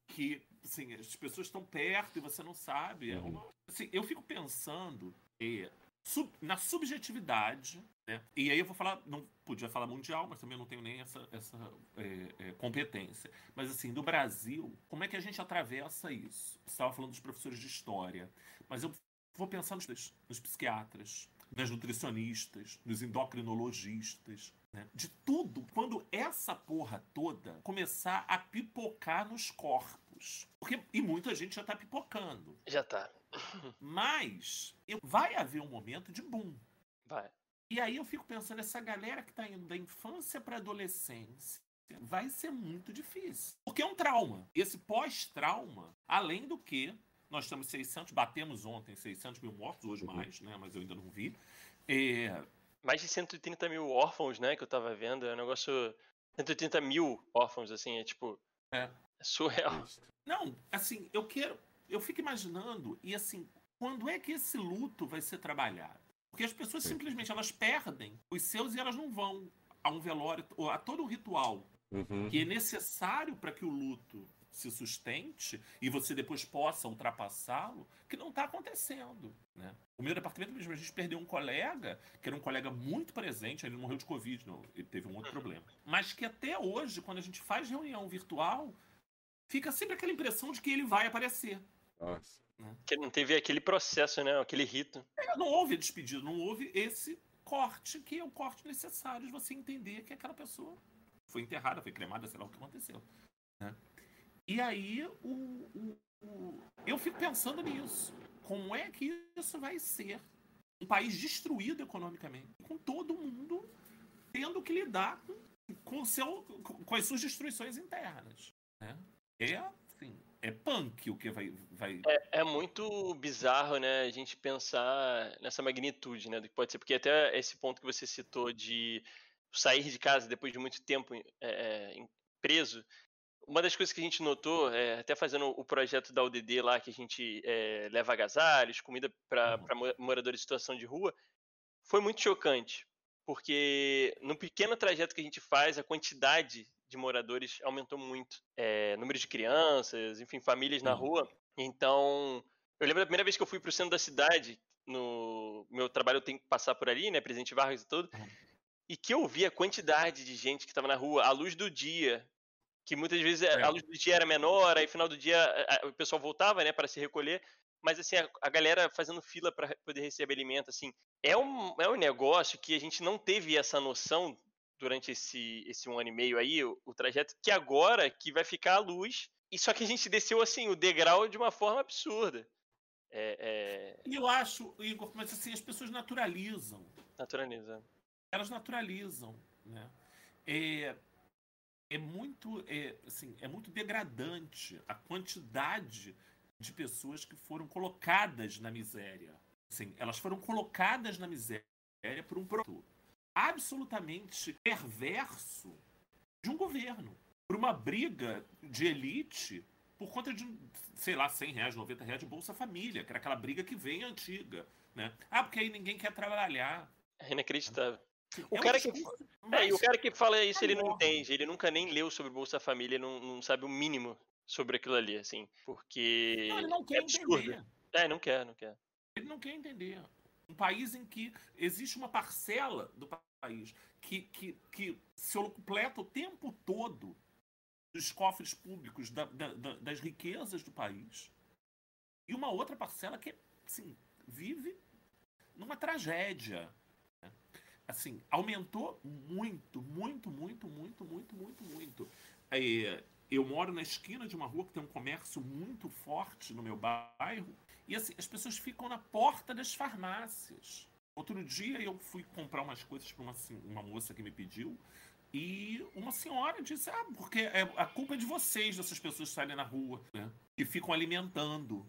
Que, assim, as pessoas estão perto e você não sabe. É Uhum. assim, eu fico pensando é, sub- na subjetividade, né? E aí eu vou falar, não podia falar mundial, mas também não tenho nem essa, essa é, é, competência. Mas assim, do Brasil, como é que a gente atravessa isso? Você estava falando dos professores de história, mas eu vou pensar nos, nos psiquiatras, nas nutricionistas, nos endocrinologistas, né? de tudo, quando essa porra toda começar a pipocar nos corpos. Porque, e muita gente já tá pipocando. Já tá. Mas eu- vai haver um momento de boom. Vai. E aí eu fico pensando, essa galera que tá indo da infância pra adolescência vai ser muito difícil. Porque é um trauma. Esse pós-trauma, além do que nós temos 600, batemos ontem 600 mil mortos, hoje Uhum. mais, né? Mas eu ainda não vi. É, mais de 130 mil órfãos, né, que eu tava vendo. É um negócio. 130 mil órfãos, assim, é tipo. É. é surreal. Não, assim, eu quero. Eu fico imaginando, e assim, quando é que esse luto vai ser trabalhado? Porque as pessoas simplesmente elas perdem os seus e elas não vão a um velório, ou a todo um ritual Uhum. que é necessário para que o luto se sustente e você depois possa ultrapassá-lo, que não está acontecendo. Né? O meu departamento mesmo, a gente perdeu um colega, que era um colega muito presente, ele morreu de Covid, não, ele teve um outro problema. Mas que até hoje, quando a gente faz reunião virtual, fica sempre aquela impressão de que ele vai aparecer. Nossa. Que não teve aquele processo, né? Aquele rito. É, Não houve despedido, não houve esse corte, que é o corte necessário de você entender que aquela pessoa foi enterrada, foi cremada, sei lá o que aconteceu. né? E aí, o, o- o- eu fico pensando nisso. Como é que isso vai ser? Um país destruído economicamente, com todo mundo tendo que lidar com, com, seu, com, as suas destruições internas. Né? É, assim, é punk o que vai, vai É, é muito bizarro, né, a gente pensar nessa magnitude, né, do que pode ser. Porque até esse ponto que você citou de sair de casa depois de muito tempo é, é, preso, uma das coisas que a gente notou, é, até fazendo o projeto da UDD lá, que a gente é, leva agasalhos, comida para Uhum. moradores em situação de rua, foi muito chocante. Porque no pequeno trajeto que a gente faz, a quantidade de moradores aumentou muito. É, número de crianças, enfim, famílias na Uhum. rua. Então, eu lembro da primeira vez que eu fui pro centro da cidade, no meu trabalho eu tenho que passar por ali, né, Presidente Vargas e tudo, Uhum. e que eu vi a quantidade de gente que estava na rua, à luz do dia, que muitas vezes É. a luz do dia era menor, aí final do dia a- a- o pessoal voltava, né, para se recolher, mas assim, a, a galera fazendo fila para poder receber alimento, assim, é um, é um negócio que a gente não teve essa noção durante esse, esse um ano e meio aí, o, o trajeto, que agora que vai ficar à luz, e só que a gente desceu, assim, o degrau de uma forma absurda. É, é, E eu acho, Igor, mas assim, as pessoas naturalizam. naturalizando. Elas naturalizam, né? É, é muito, é, assim, é muito degradante a quantidade de pessoas que foram colocadas na miséria. Assim, elas foram colocadas na miséria por um produto absolutamente perverso de um governo. Por uma briga de elite por conta de, sei lá, 100 reais, 90 reais de Bolsa Família, que era aquela briga que vem antiga, né? Ah, porque aí ninguém quer trabalhar. É inacreditável. O É cara que- É, e o cara que fala isso, ele não entende, ele nunca nem leu sobre Bolsa Família, não, não sabe o mínimo sobre aquilo ali, assim, porque Não, ele não é quer absurdo. entender. É, não quer, não quer. Ele não quer entender. Um país em que existe uma parcela do país que, que, que se completa o tempo todo dos cofres públicos, da- da- das riquezas do país, e uma outra parcela que assim, vive numa tragédia. Assim, aumentou muito, muito, muito, muito, muito, muito, muito. É, eu moro na esquina de uma rua que tem um comércio muito forte no meu bairro, e assim, as pessoas ficam na porta das farmácias. Outro dia eu fui comprar umas coisas para uma, sen- uma moça que me pediu, e uma senhora disse: Ah, porque é, a culpa é de vocês, dessas pessoas saem na rua, né? Que ficam alimentando.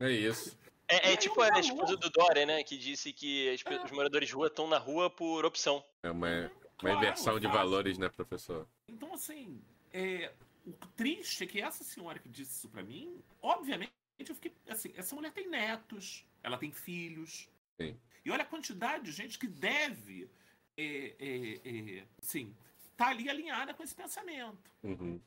É isso. É, é tipo a valor. esposa do Dória, né, que disse que as É. os moradores de rua estão na rua por opção. É uma, uma Claro, inversão de valores, né, professor? Então, assim, é, o triste é que essa senhora que disse isso pra mim, obviamente, eu fiquei assim, essa mulher tem netos, ela tem filhos. Sim. E olha a quantidade de gente que deve, é, é, é, assim, tá ali alinhada com esse pensamento. Uhum.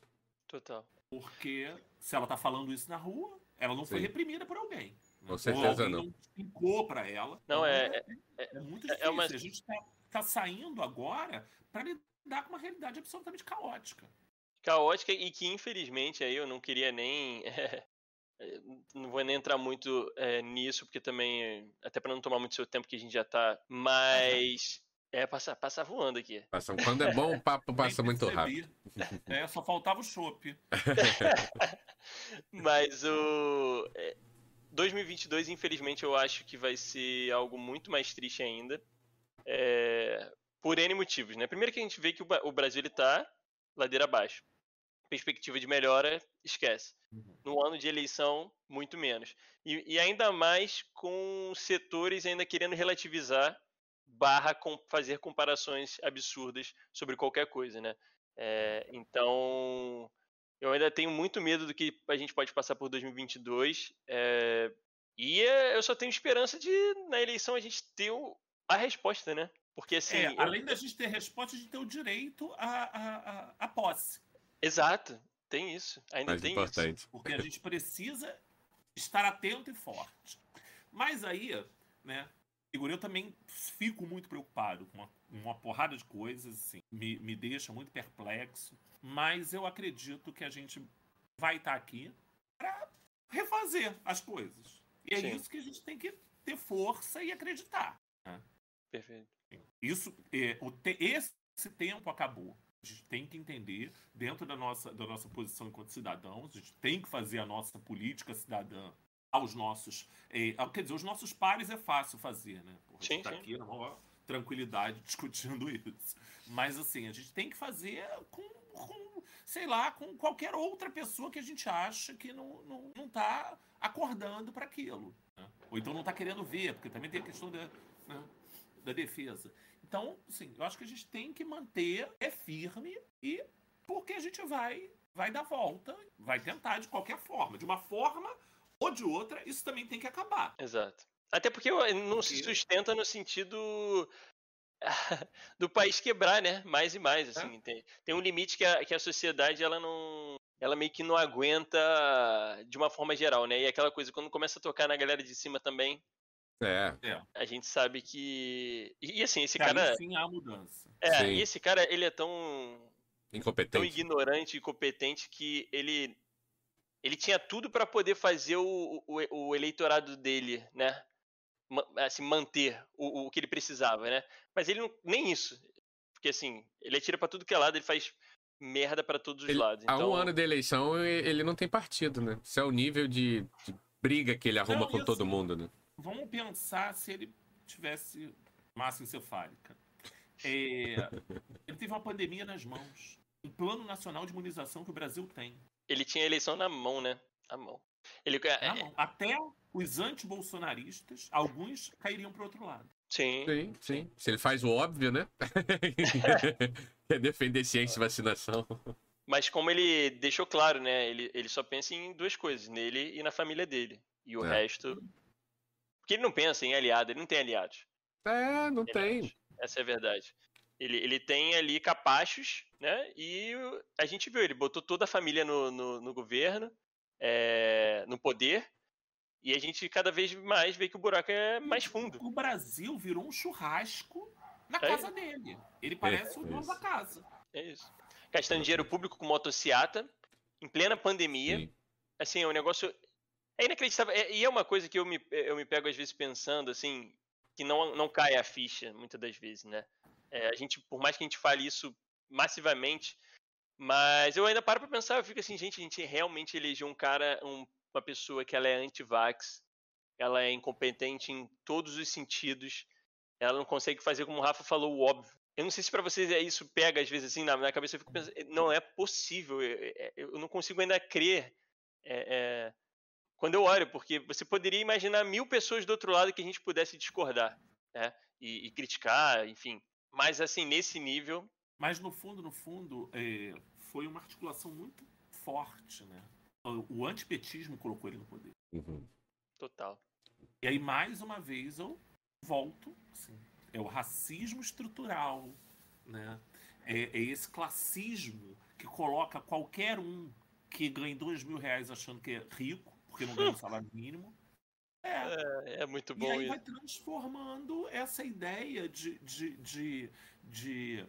Total. Porque se ela tá falando isso na rua, ela não foi Sim. reprimida por alguém. Com certeza não. não explicou pra ela. Não, é- é, é muito é- difícil. é uma- A gente tá, tá saindo agora para lidar com uma realidade absolutamente caótica. Caótica e que, infelizmente, aí eu não queria nem. é, não vou nem entrar muito é, nisso, porque também. Até pra não tomar muito seu tempo, que a gente já tá. Mas. É, passa, passa voando aqui. Passa- Quando é bom, o papo passa muito rápido. É, só faltava o chopp. Mas o. é, 2022, infelizmente, eu acho que vai ser algo muito mais triste ainda. é, por N motivos, né? Primeiro que a gente vê que o Brasil ele tá ladeira abaixo. Perspectiva de melhora, esquece. No ano de eleição, muito menos. E, e ainda mais com setores ainda querendo relativizar barra com, fazer comparações absurdas sobre qualquer coisa, né? É, então, eu ainda tenho muito medo do que a gente pode passar por 2022. É, e é, eu só tenho esperança de, na eleição, a gente ter o, a resposta, né? Porque assim. É, além da gente ter resposta, a gente ter o direito à, à, à posse. Exato, tem isso. Ainda Mais tem importante. isso. Porque a gente precisa estar atento e forte. Mas aí, né, Igor, eu também fico muito preocupado com uma, uma porrada de coisas, assim, me, me deixa muito perplexo, mas eu acredito que a gente vai estar aqui para refazer as coisas. E é Sim. isso que a gente tem que ter força e acreditar. Né? Perfeito. Isso, é, o te, esse tempo acabou. A gente tem que entender, dentro da nossa, da nossa posição enquanto cidadãos, a gente tem que fazer a nossa política cidadã aos nossos. Eh, quer dizer, os nossos pares é fácil fazer, né? Porra, sim, tá sim. aqui na maior tranquilidade discutindo isso. Mas assim, a gente tem que fazer com, com sei lá, com qualquer outra pessoa que a gente acha que não, não, não tá acordando para aquilo. Né? Ou então não tá querendo ver, porque também tem a questão da, né, da defesa. Então, assim, eu acho que a gente tem que manter é firme e porque a gente vai vai dar volta, vai tentar de qualquer forma, de uma forma ou de outra, isso também tem que acabar. Exato. Até porque não se sustenta no sentido do país quebrar, né? Mais e mais, é. assim. É. Tem, tem um limite que a, que a sociedade, ela não... Ela meio que não aguenta de uma forma geral, né? E aquela coisa, quando começa a tocar na galera de cima também, é. é. A gente sabe que. E assim, esse cara. Sim, há mudança. É, sim. e esse cara, ele é tão. Incompetente. Tão ignorante e incompetente que ele ele tinha tudo para poder fazer o, o, o, eleitorado dele, né? Assim, manter o, o que ele precisava, né? Mas ele não, nem isso. Porque assim, ele atira para tudo que é lado, ele faz merda para todos os ele, lados. Então... Há um ano de eleição, ele não tem partido, né? Isso é o nível de, de briga que ele arruma não, com assim, todo mundo, né? Vamos pensar se ele tivesse massa encefálica. É, ele teve uma pandemia nas mãos. Um plano nacional de imunização que o Brasil tem. Ele tinha a eleição na mão, né? Na mão. Ele, é, na mão. Até os anti-bolsonaristas, alguns cairiam para outro lado. Sim. Sim, sim. Se ele faz o óbvio, né? é defender ciência e vacinação. Mas como ele deixou claro, né? Ele, ele só pensa em duas coisas, nele e na família dele. E o é. resto. Porque ele não pensa em aliado, ele não tem aliados. É, não tem. Essa é a verdade. Ele, ele tem ali capachos, né? E a gente viu, ele botou toda a família no, no, no governo, é, no poder, e a gente cada vez mais vê que o buraco é mais fundo. O Brasil virou um churrasco na é. casa dele. Ele parece é, o dono da casa. É isso. Gastando dinheiro público com motociata, em plena pandemia. Sim. Assim, é um negócio. É inacreditável. É, e é uma coisa que eu me, eu me pego às vezes pensando, assim, que não, não cai a ficha, muitas das vezes, né? É, a gente, por mais que a gente fale isso massivamente, mas eu ainda paro para pensar, eu fico assim, gente, a gente realmente elegeu um cara, um, uma pessoa que ela é anti-vax, ela é incompetente em todos os sentidos, ela não consegue fazer como o Rafa falou, o óbvio. Eu não sei se para vocês é isso pega às vezes assim na, na cabeça, eu fico pensando, não é possível, eu, eu não consigo ainda crer é, é, quando eu olho, porque você poderia imaginar mil pessoas do outro lado que a gente pudesse discordar, né? E, e criticar, enfim. Mas assim, nesse nível. Mas no fundo, no fundo, é, foi uma articulação muito forte, né? O antipetismo colocou ele no poder. Uhum. Total. E aí, mais uma vez, eu volto. Assim, é o racismo estrutural, né? É, é, esse classismo que coloca qualquer um que ganha dois mil reais achando que é rico, porque não ganha um salário mínimo, é. é, é muito bom. E aí isso. vai transformando essa ideia de, de, de, de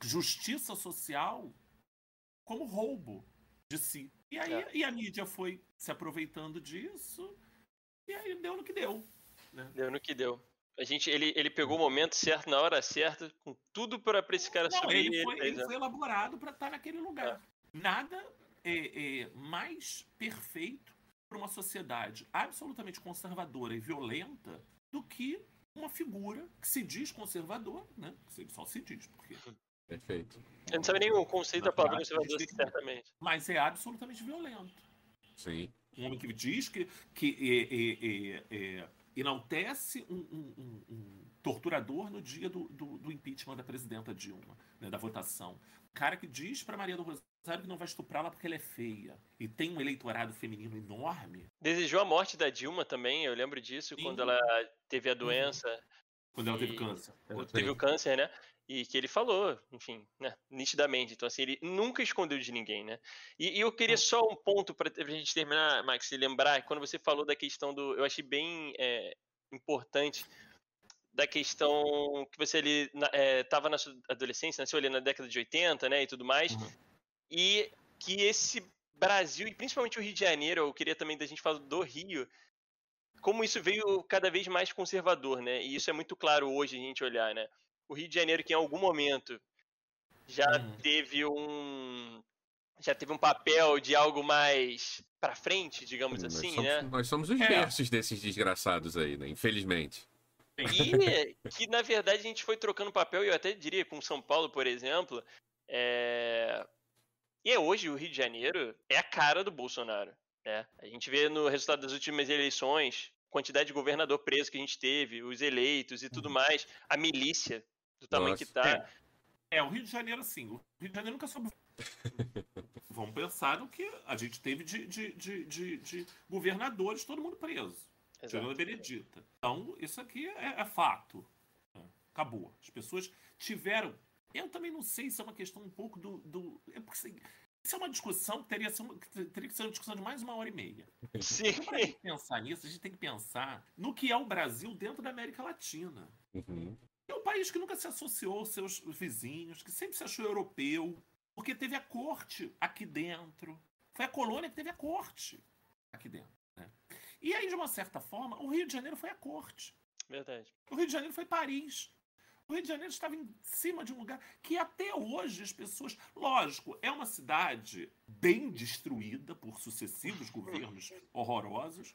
justiça social como roubo de si. E aí é. e a mídia foi se aproveitando disso, e aí deu no que deu. Né? Deu no que deu. A gente, ele, ele pegou o momento certo, na hora certa, com tudo para esse cara Não, subir. Ele foi, ele, ele foi elaborado para estar tá naquele lugar. É. Nada é, é mais perfeito para uma sociedade absolutamente conservadora e violenta do que uma figura que se diz conservador, né? Ele só se diz, porque. Perfeito. Eu não sabe nem o conceito da palavra conservador, certamente. Mas é absolutamente violento. Sim. Um homem que diz que, que é, é, é, enaltece um, um, um, um, torturador no dia do, do, do impeachment da presidenta Dilma, né, da votação. Cara que diz para Maria do Rosário que não vai estuprá-la porque ela é feia. E tem um eleitorado feminino enorme. Desejou a morte da Dilma também, eu lembro disso, Sim. quando ela teve a uhum. doença. Quando ela teve câncer. Teve o câncer, né? E que ele falou, enfim, né, nitidamente. Então, assim, ele nunca escondeu de ninguém, né? E, e eu queria só um ponto para a gente terminar, Max, lembrar, quando você falou da questão do. Eu achei bem é, importante da questão que você ali estava é, na sua adolescência, nasceu ali na década de 80, né, e tudo mais, uhum. e que esse Brasil, e principalmente o Rio de Janeiro, eu queria também da gente falar do Rio, como isso veio cada vez mais conservador, né, e isso é muito claro hoje a gente olhar, né, o Rio de Janeiro que em algum momento já uhum. teve um já teve um papel de algo mais para frente, digamos nós assim, somos, né? Nós somos os é. desses desgraçados aí, né? Infelizmente. E que, na verdade, a gente foi trocando papel, e eu até diria, com São Paulo, por exemplo. É... E é hoje o Rio de Janeiro é a cara do Bolsonaro. Né? A gente vê no resultado das últimas eleições, quantidade de governador preso que a gente teve, os eleitos e tudo uhum. mais, a milícia do tamanho Nossa. que tá. É. é, o Rio de Janeiro, assim, o Rio de Janeiro nunca soube. Vamos pensar no que a gente teve de, de, de, de, de governadores, todo mundo preso. Tirando a Benedita. Então, isso aqui é, é fato. Acabou. As pessoas tiveram. Eu também não sei se é uma questão um pouco do. do é porque, assim, isso é uma discussão que teria, teria que ser uma discussão de mais uma hora e meia. Sim. Para pensar nisso, a gente tem que pensar no que é o Brasil dentro da América Latina. Uhum. É um país que nunca se associou aos seus vizinhos, que sempre se achou europeu, porque teve a corte aqui dentro. Foi a colônia que teve a corte aqui dentro. Né? E aí, de uma certa forma, o Rio de Janeiro foi a corte. Verdade. O Rio de Janeiro foi Paris. O Rio de Janeiro estava em cima de um lugar que até hoje as pessoas. Lógico, é uma cidade bem destruída por sucessivos governos horrorosos.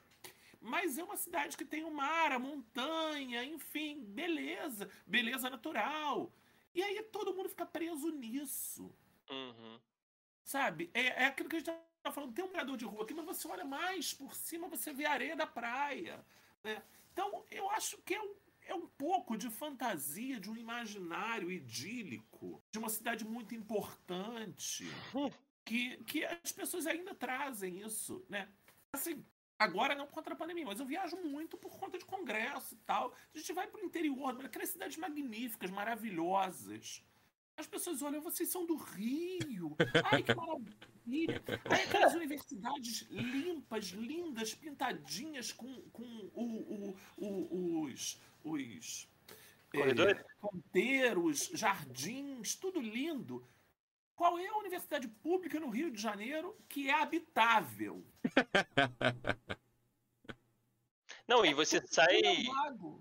Mas é uma cidade que tem o mar, a montanha, enfim, beleza, beleza natural. E aí todo mundo fica preso nisso. Uhum. Sabe? É, é aquilo que a gente tá falando, tem um morador de rua aqui, mas você olha mais por cima, você vê a areia da praia. Né? Então, eu acho que é um, é um pouco de fantasia, de um imaginário idílico, de uma cidade muito importante, que, que as pessoas ainda trazem isso, né? Assim, agora não contra a pandemia, mas eu viajo muito por conta de congresso e tal. A gente vai para o interior, aquelas cidades magníficas, maravilhosas. As pessoas olham, vocês são do Rio. Ai, que maravilha. Aí aquelas universidades limpas, lindas, pintadinhas com, com o, o, o, os, os é, ponteiros, jardins, tudo lindo. Qual é a universidade pública no Rio de Janeiro que é habitável? Não, e você sai.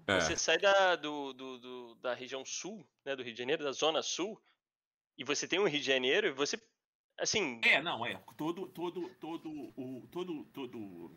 Você é. sai da, do, do, do, da região sul, né, do Rio de Janeiro, da zona sul, e você tem o Rio de Janeiro, e você. Assim. É, não, é. Todo, todo, todo, o, todo, todo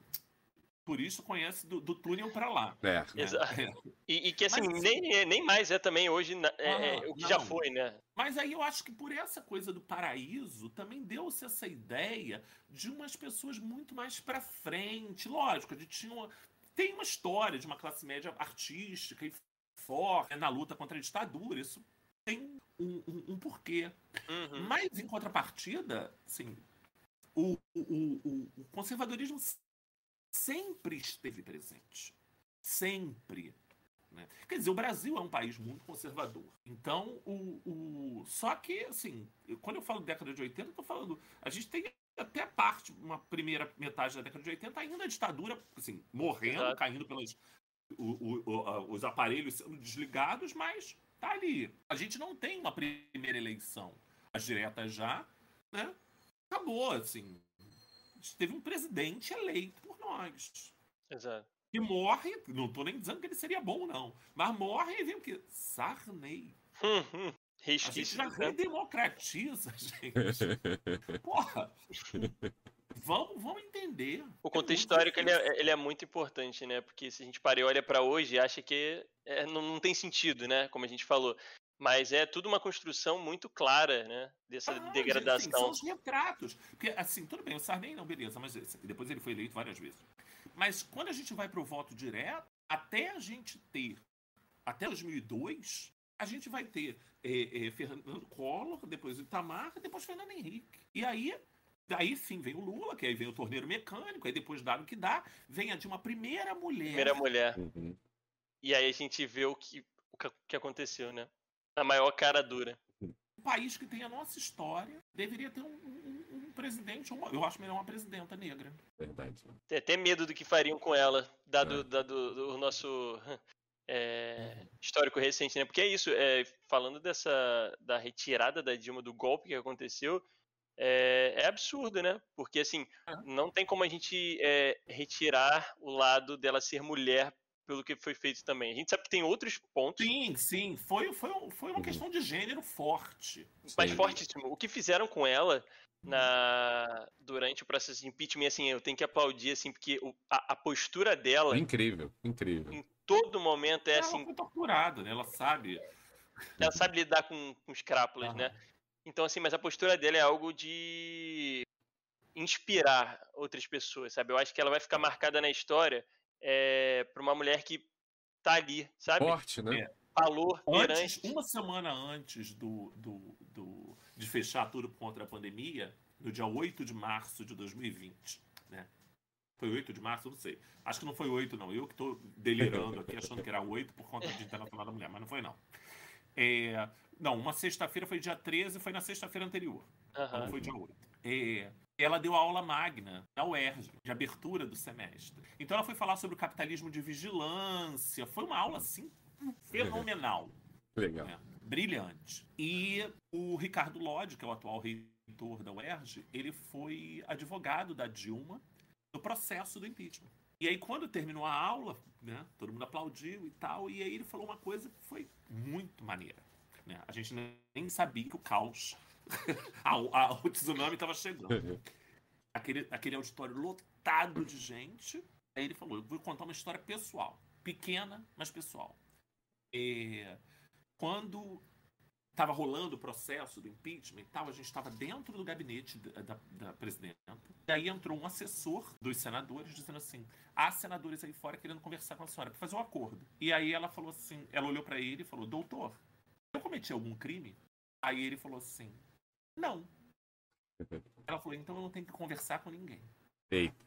por isso conhece do, do túnel para lá. É. Né? Exato. É. E, e, que assim, Mas, nem, nem mais é também hoje é, é, ah, o que não. já foi, né? Mas aí eu acho que por essa coisa do paraíso também deu-se essa ideia de umas pessoas muito mais para frente. Lógico, a gente tinha uma, tem uma história de uma classe média artística e forte na luta contra a ditadura. Isso tem um, um, um porquê. Uhum. Mas, em contrapartida, assim, o, o, o, o conservadorismo sempre esteve presente. Sempre. Né? Quer dizer, o Brasil é um país muito conservador. Então, o, o... só que, assim, quando eu falo década de 80, eu tô falando. A gente tem até parte, uma primeira metade da década de 80, ainda a ditadura, assim, morrendo, Exato. caindo pelos o, o, os aparelhos sendo desligados, mas tá ali. A gente não tem uma primeira eleição. As diretas já, né? Acabou, assim. Gente teve um presidente eleito por nós. Exato. E morre, não tô nem dizendo que ele seria bom, não. Mas morre e vem o quê? Sarney. A gente já redemocratiza, gente. Porra! Vamos, vamos entender. O contexto é histórico ele é, ele é, muito importante, né? Porque se a gente para e olha para hoje, acha que é, não, não, tem sentido, né? Como a gente falou. Mas é tudo uma construção muito clara, né? Dessa ah, degradação. Gente, são os retratos. Porque, assim, tudo bem, o Sarney não, beleza, mas depois ele foi eleito várias vezes. Mas quando a gente vai para o voto direto, até a gente ter, até 2002, a gente vai ter é, é, Fernando Collor, depois Itamar, depois Fernando Henrique. E aí, daí sim vem o Lula, que aí vem o torneiro mecânico, aí depois dá o que dá, vem a de uma primeira mulher. Primeira mulher. Uhum. E aí a gente vê o que, o que aconteceu, né? A maior cara dura. Um país que tem a nossa história deveria ter um, um- um presidente, uma- eu acho melhor uma presidenta negra. Verdade. Tem até medo do que fariam com ela, dado, É. dado do nosso é, histórico recente, né? Porque é isso, é, falando dessa da retirada da Dilma do golpe que aconteceu, é, é absurdo, né? Porque assim, É. não tem como a gente é, retirar o lado dela ser mulher pelo que foi feito também. A gente sabe que tem outros pontos Sim, sim, foi, foi, foi uma Uhum. questão de gênero forte. mais Sim. fortíssimo. O que fizeram com ela na durante o processo de impeachment, assim, eu tenho que aplaudir, assim, porque o- a, a postura dela Incrível, incrível. em todo momento é ela assim, foi torturada, né? Ela sabe. ela sabe lidar com, com os crápulas, Aham. né? Então, assim, mas a postura dela é algo de inspirar outras pessoas, sabe? Eu acho que ela vai ficar marcada na história é, pra uma mulher que tá ali, sabe? Forte, né? É. Falou Antes, perante. uma semana antes do, do, do- de fechar tudo contra a pandemia, no dia 8 de março de 2020, né? Foi 8 de março? Não sei. Acho que não foi 8, não. Eu que estou delirando aqui, achando que era 8 por conta do Dia Internacional da Mulher, mas não foi, não. É, não, uma sexta-feira foi dia 13, foi na sexta-feira anterior. Então Aham. não foi dia 8. É, ela deu aula magna na UERJ, de abertura do semestre. Então ela foi falar sobre o capitalismo de vigilância. Foi uma aula, assim, fenomenal Legal. né? brilhante. E o Ricardo Lodge, que é o atual reitor da UERJ, ele foi advogado da Dilma no processo do impeachment. E aí, quando terminou a aula, né, todo mundo aplaudiu e tal, e aí ele falou uma coisa que foi muito maneira. né? A gente nem sabia que o caos, a- a- o tsunami estava chegando. Aquele, aquele auditório lotado de gente. Aí ele falou: Eu vou contar uma história pessoal. Pequena, mas pessoal. É, quando estava rolando o processo do impeachment e tal, a gente estava dentro do gabinete da, da, da presidenta. E aí entrou um assessor dos senadores dizendo assim: há senadores aí fora querendo conversar com a senhora para fazer um acordo. E aí ela falou assim: ela olhou para ele e falou: Doutor, eu cometi algum crime? Aí ele falou assim: Não. Ela falou: Então eu não tenho que conversar com ninguém. Eita.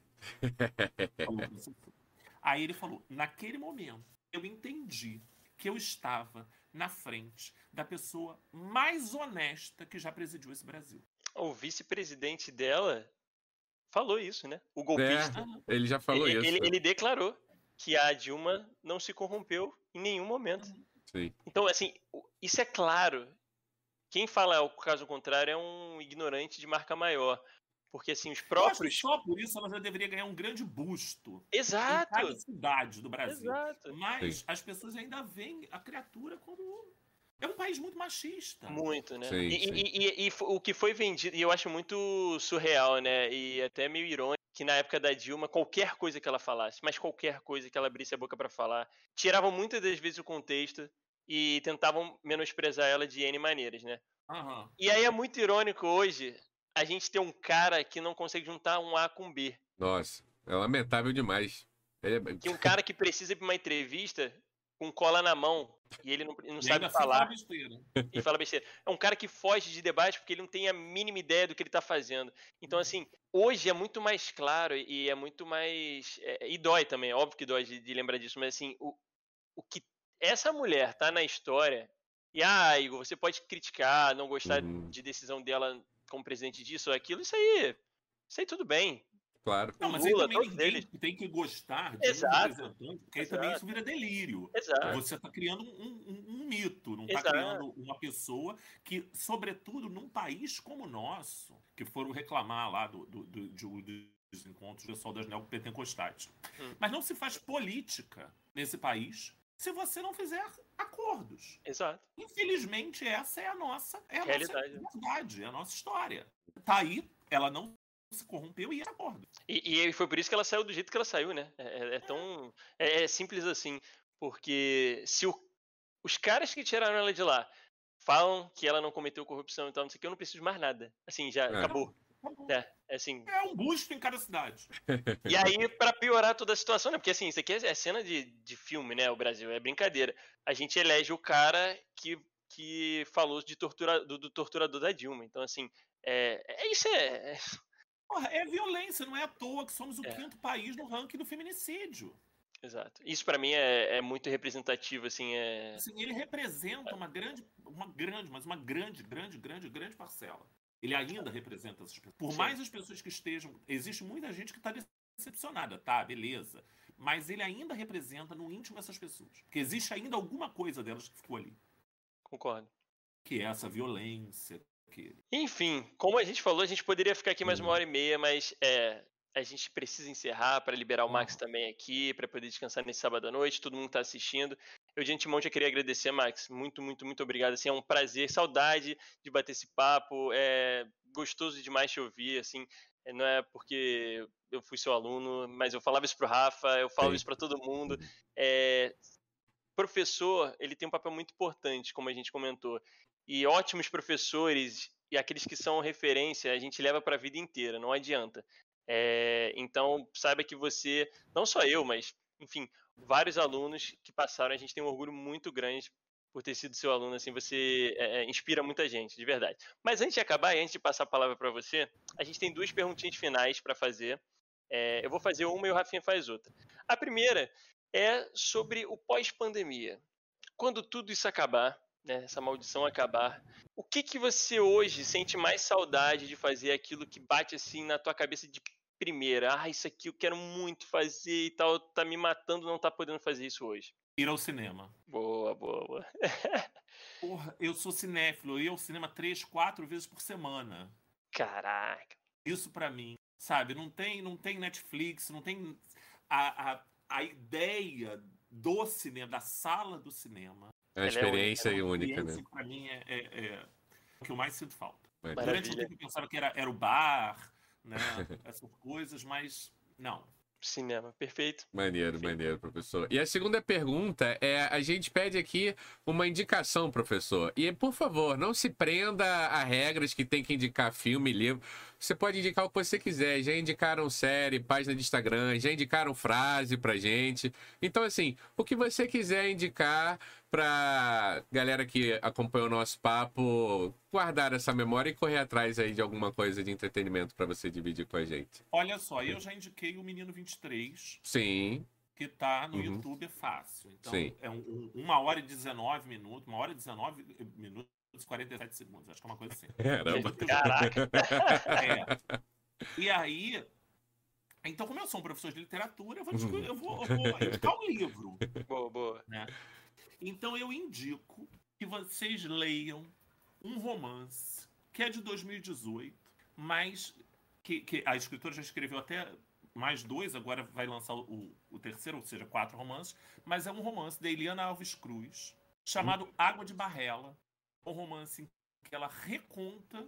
Aí ele falou: naquele momento, eu entendi que eu estava na frente da pessoa mais honesta que já presidiu esse Brasil. O vice-presidente dela falou isso, né? O golpista. Ele já falou ele, isso. ele- ele declarou que a Dilma não se corrompeu em nenhum momento. Sim. Então, assim, isso é claro. Quem fala o caso contrário é um ignorante de marca maior. Porque, assim, os Eu acho que próprios. só por isso ela já deveria ganhar um grande busto em Exato! cada cidade do Brasil. Exato! Mas Sim. as pessoas ainda veem a criatura como. É um país muito machista. Muito, né? Sim, e, sim. e- e- e o que foi vendido, e eu acho muito surreal, né? E até meio irônico, que na época da Dilma, qualquer coisa que ela falasse, mas qualquer coisa que ela abrisse a boca pra falar, tiravam muitas das vezes o contexto e tentavam menosprezar ela de N maneiras, né? Aham. E aí é muito irônico hoje a gente ter um cara que não consegue juntar um A com B. Nossa, é lamentável demais. Ele é- Que um cara que precisa ir pra uma entrevista com cola na mão e ele não, não E sabe falar. fala besteira. e fala besteira. É um cara que foge de debate porque ele não tem a mínima ideia do que ele tá fazendo. Então, assim, hoje é muito mais claro e é muito mais. é, e dói também, é óbvio que dói de, de lembrar disso, mas assim, o, o que essa mulher tá na história. E, ah, Igor, você pode criticar, não gostar Uhum. de decisão dela como presidente disso ou aquilo, isso aí. Isso aí tudo bem. Claro. Não, mas Lula, aí também ninguém eles. tem que gostar de Exato. um representante, porque aí também Exato. isso vira delírio. Exato. Você está criando um, um- um mito, não está Exato. criando uma pessoa que, sobretudo num país como o nosso, que foram reclamar lá do, do, do- de- dos encontros do pessoal das neopentecostais. Hum. Mas não se faz política nesse país se você não fizer acordos. Exato. Infelizmente, essa é a nossa, é a Realidade. nossa verdade, é a nossa história. Tá aí, ela não se corrompeu e é acordo. E, e foi por isso que ela saiu do jeito que ela saiu, né? É, é- é tão. É, é simples assim. Porque se o- os caras que tiraram ela de lá falam que ela não cometeu corrupção e tal, não sei o que, eu não preciso de mais nada. Assim, já É. acabou. É. Assim, É um busto em cada cidade. e aí, pra piorar toda a situação, né? Porque assim, isso aqui é cena de, de filme, né? O Brasil, é brincadeira. A gente elege o cara que, que falou de tortura, do, do torturador da Dilma. Então, assim, é, é isso é, é- Porra, é violência, não é à toa que somos o É. quinto país no ranking do feminicídio. Exato. Isso pra mim é, é muito representativo, assim, é. Assim, ele representa uma grande, uma grande, mas uma grande, grande, grande, grande parcela. Ele ainda representa essas pessoas. Por Sim. mais as pessoas que estejam. Existe muita gente que está decepcionada, tá? Beleza. Mas ele ainda representa no íntimo essas pessoas. Porque existe ainda alguma coisa delas que ficou ali. Concordo. Que é essa violência. Que... Enfim, como a gente falou, a gente poderia ficar aqui mais uma Hum. hora e meia, mas é, a gente precisa encerrar para liberar o Max Uhum. também aqui, para poder descansar nesse sábado à noite, todo mundo tá assistindo. Eu de antemão já queria agradecer, Max. Muito, muito, muito obrigado. Assim, é um prazer, saudade de bater esse papo. É gostoso demais te ouvir, assim. é, Não é porque eu fui seu aluno, mas eu falava isso pro Rafa, eu falo Sim. isso para todo mundo. É, professor, ele tem um papel muito importante, como a gente comentou. E ótimos professores e aqueles que são referência, a gente leva para a vida inteira, não adianta. É, então, saiba que você, não só eu, mas, enfim, vários alunos que passaram, a gente tem um orgulho muito grande por ter sido seu aluno, assim, você é, é, inspira muita gente, de verdade. Mas antes de acabar e antes de passar a palavra para você, a gente tem duas perguntinhas finais para fazer. É, eu vou fazer uma e o Rafinha faz outra. A primeira é sobre o pós-pandemia. Quando tudo isso acabar, né, essa maldição acabar, o que que você hoje sente mais saudade de fazer aquilo que bate assim na tua cabeça de primeira? Ah, isso aqui eu quero muito fazer e tal, tá me matando não tá podendo fazer isso hoje. Ir ao cinema. Boa, boa, boa. Porra, eu sou cinéfilo, eu ia ao cinema três, quatro vezes por semana. Caraca. Isso pra mim, sabe? Não tem, não tem Netflix, não tem a, a, a ideia do cinema, da sala do cinema. É uma Ela é única, experiência É né? experiência que Pra mim é, é- é o que eu mais sinto falta. Mas- Durante um Maravilha. tempo eu pensava que era, era o bar, né? Essas coisas, mas não. Cinema, perfeito. Maneiro, Enfim. maneiro, professor. E a segunda pergunta é: a gente pede aqui uma indicação, professor. E, por favor, não se prenda a regras que tem que indicar filme, livro. Você pode indicar o que você quiser. Já indicaram série, página de Instagram, já indicaram frase pra gente. Então, assim, o que você quiser indicar pra galera que acompanha o nosso papo guardar essa memória e correr atrás aí de alguma coisa de entretenimento pra você dividir com a gente. Olha só, eu já indiquei o Menino 23, Sim, que tá no Uhum. YouTube fácil. Então, Sim. é um, um- uma hora e 19 minutos, uma hora e 19 minutos e 47 segundos, acho que é uma coisa assim. caramba. Caraca. É. E aí. Então, como eu sou um professor de literatura, eu vou, discu- eu vou, eu vou indicar um livro. Boa, boa. Então, eu indico que vocês leiam um romance que é de 2018, mas que, que a escritora já escreveu até mais dois, agora vai lançar o, o terceiro, ou seja, quatro romances, mas é um romance da Eliana Alves Cruz, chamado Água de Barrela. Um romance em que ela reconta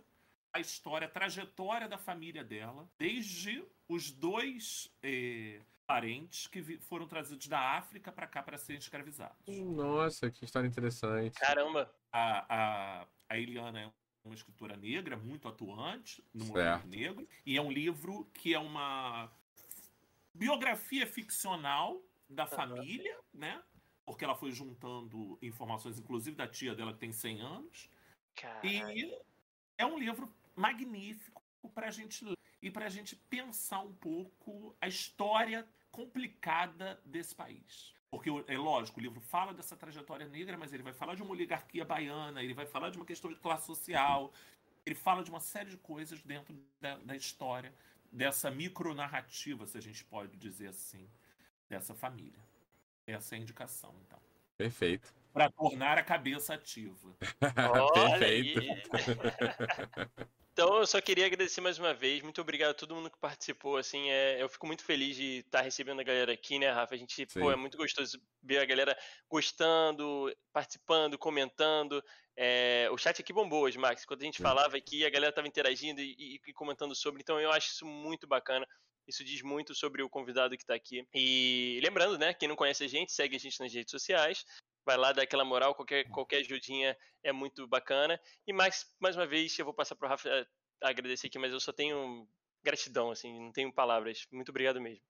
a história, a trajetória da família dela, desde os dois eh, parentes que foram trazidos da África para cá para serem escravizados. Nossa, que história interessante. Caramba. A, a, a Eliana é uma escritora negra, muito atuante no Certo. movimento negro, e é um livro que é uma biografia ficcional da família, né? Porque ela foi juntando informações, inclusive da tia dela que tem 100 anos. Caralho. E é um livro magnífico para a gente ler e para a gente pensar um pouco a história complicada desse país. Porque, é lógico, o livro fala dessa trajetória negra, mas ele vai falar de uma oligarquia baiana, ele vai falar de uma questão de classe social, ele fala de uma série de coisas dentro da, da história, dessa micronarrativa, se a gente pode dizer assim, dessa família. Essa é a indicação, então. Perfeito. Para tornar a cabeça ativa. Olha Perfeito. aí. Então, eu só queria agradecer mais uma vez. Muito obrigado a todo mundo que participou. Assim, é, eu fico muito feliz de estar recebendo a galera aqui, né, Rafa? A gente, pô, Sim. é muito gostoso ver a galera gostando, participando, comentando. É, o chat aqui bombou hoje, Max. Quando a gente Sim. falava aqui, a galera estava interagindo e, e- e comentando sobre. Então, eu acho isso muito bacana. Isso diz muito sobre o convidado que está aqui. E lembrando, né, quem não conhece a gente, segue a gente nas redes sociais. Vai lá dar aquela moral, qualquer, qualquer ajudinha é muito bacana. E mais, mais uma vez, eu vou passar para o Rafa eh, agradecer aqui, mas eu só tenho gratidão, assim, não tenho palavras. Muito obrigado mesmo.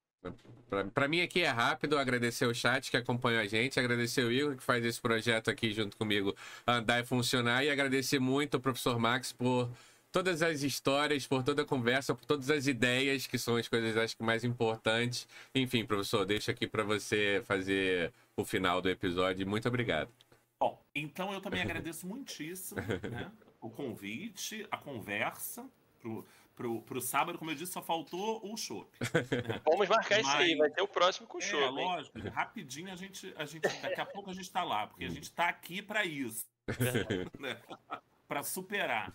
Para mim aqui é rápido, agradecer o chat que acompanha a gente, agradecer o Igor que faz esse projeto aqui junto comigo andar e funcionar e agradecer muito o professor Max por todas as histórias, por toda a conversa, por todas as ideias, que são as coisas acho que mais importantes. Enfim, professor, deixo aqui para você fazer o final do episódio. Muito obrigado. Bom, então eu também agradeço muitíssimo né, o convite, a conversa. Pro pro, pro sábado, como eu disse, só faltou o chopp. Né? Vamos marcar Mas, isso aí, vai ter o próximo com o chopp. É, lógico, hein? rapidinho a gente, a gente. Daqui a pouco a gente tá lá, porque a gente tá aqui para isso. né? para superar.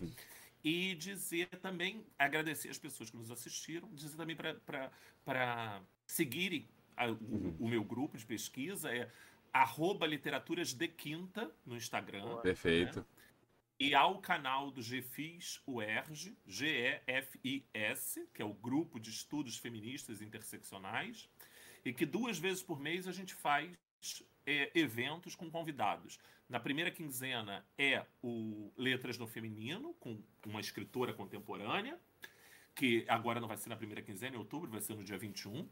E dizer também, agradecer as pessoas que nos assistiram, dizer também para seguirem a, o, uhum. o, meu grupo de pesquisa, é arroba literaturas de quinta no Instagram. Perfeito. Né? e ao canal do GFIS UERJ, G-E-F-I-S, que é o Grupo de Estudos Feministas Interseccionais, e que duas vezes por mês a gente faz é, eventos com convidados. Na primeira quinzena é o Letras no Feminino, com uma escritora contemporânea, que agora não vai ser na primeira quinzena, em outubro, vai ser no dia 21,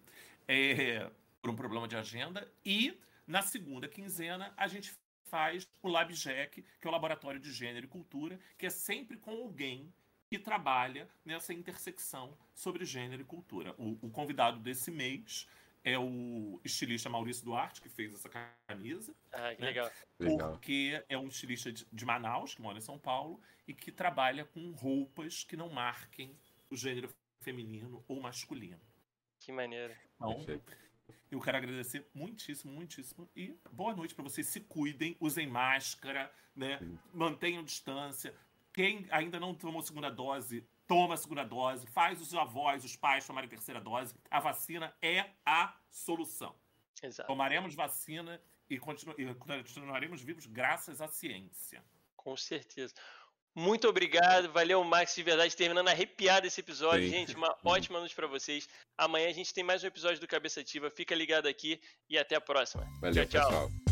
é, por um problema de agenda. E na segunda quinzena a gente faz o LabJEC, que é o Laboratório de Gênero e Cultura, que é sempre com alguém que trabalha nessa intersecção sobre gênero e cultura. O, o convidado desse mês é o estilista Maurício Duarte, que fez essa camisa. Ah, que né? legal. Porque é um estilista de, de, Manaus, que mora em São Paulo, e que trabalha com roupas que não marquem o gênero feminino ou masculino. Que maneiro. Então, eu quero agradecer muitíssimo, muitíssimo. E boa noite para vocês. Se cuidem, usem máscara, né? Mantenham distância. Quem ainda não tomou segunda dose, toma a segunda dose. Faz os avós, os pais tomarem a terceira dose. A vacina é a solução. Exato. Tomaremos vacina e, continu e continuaremos vivos graças à ciência. Com certeza. Muito obrigado, valeu Max de verdade, terminando arrepiado esse episódio, Sim. gente, uma ótima noite para vocês. Amanhã a gente tem mais um episódio do Cabeça Ativa, fica ligado aqui e até a próxima. Valeu, tchau, tchau. Pessoal.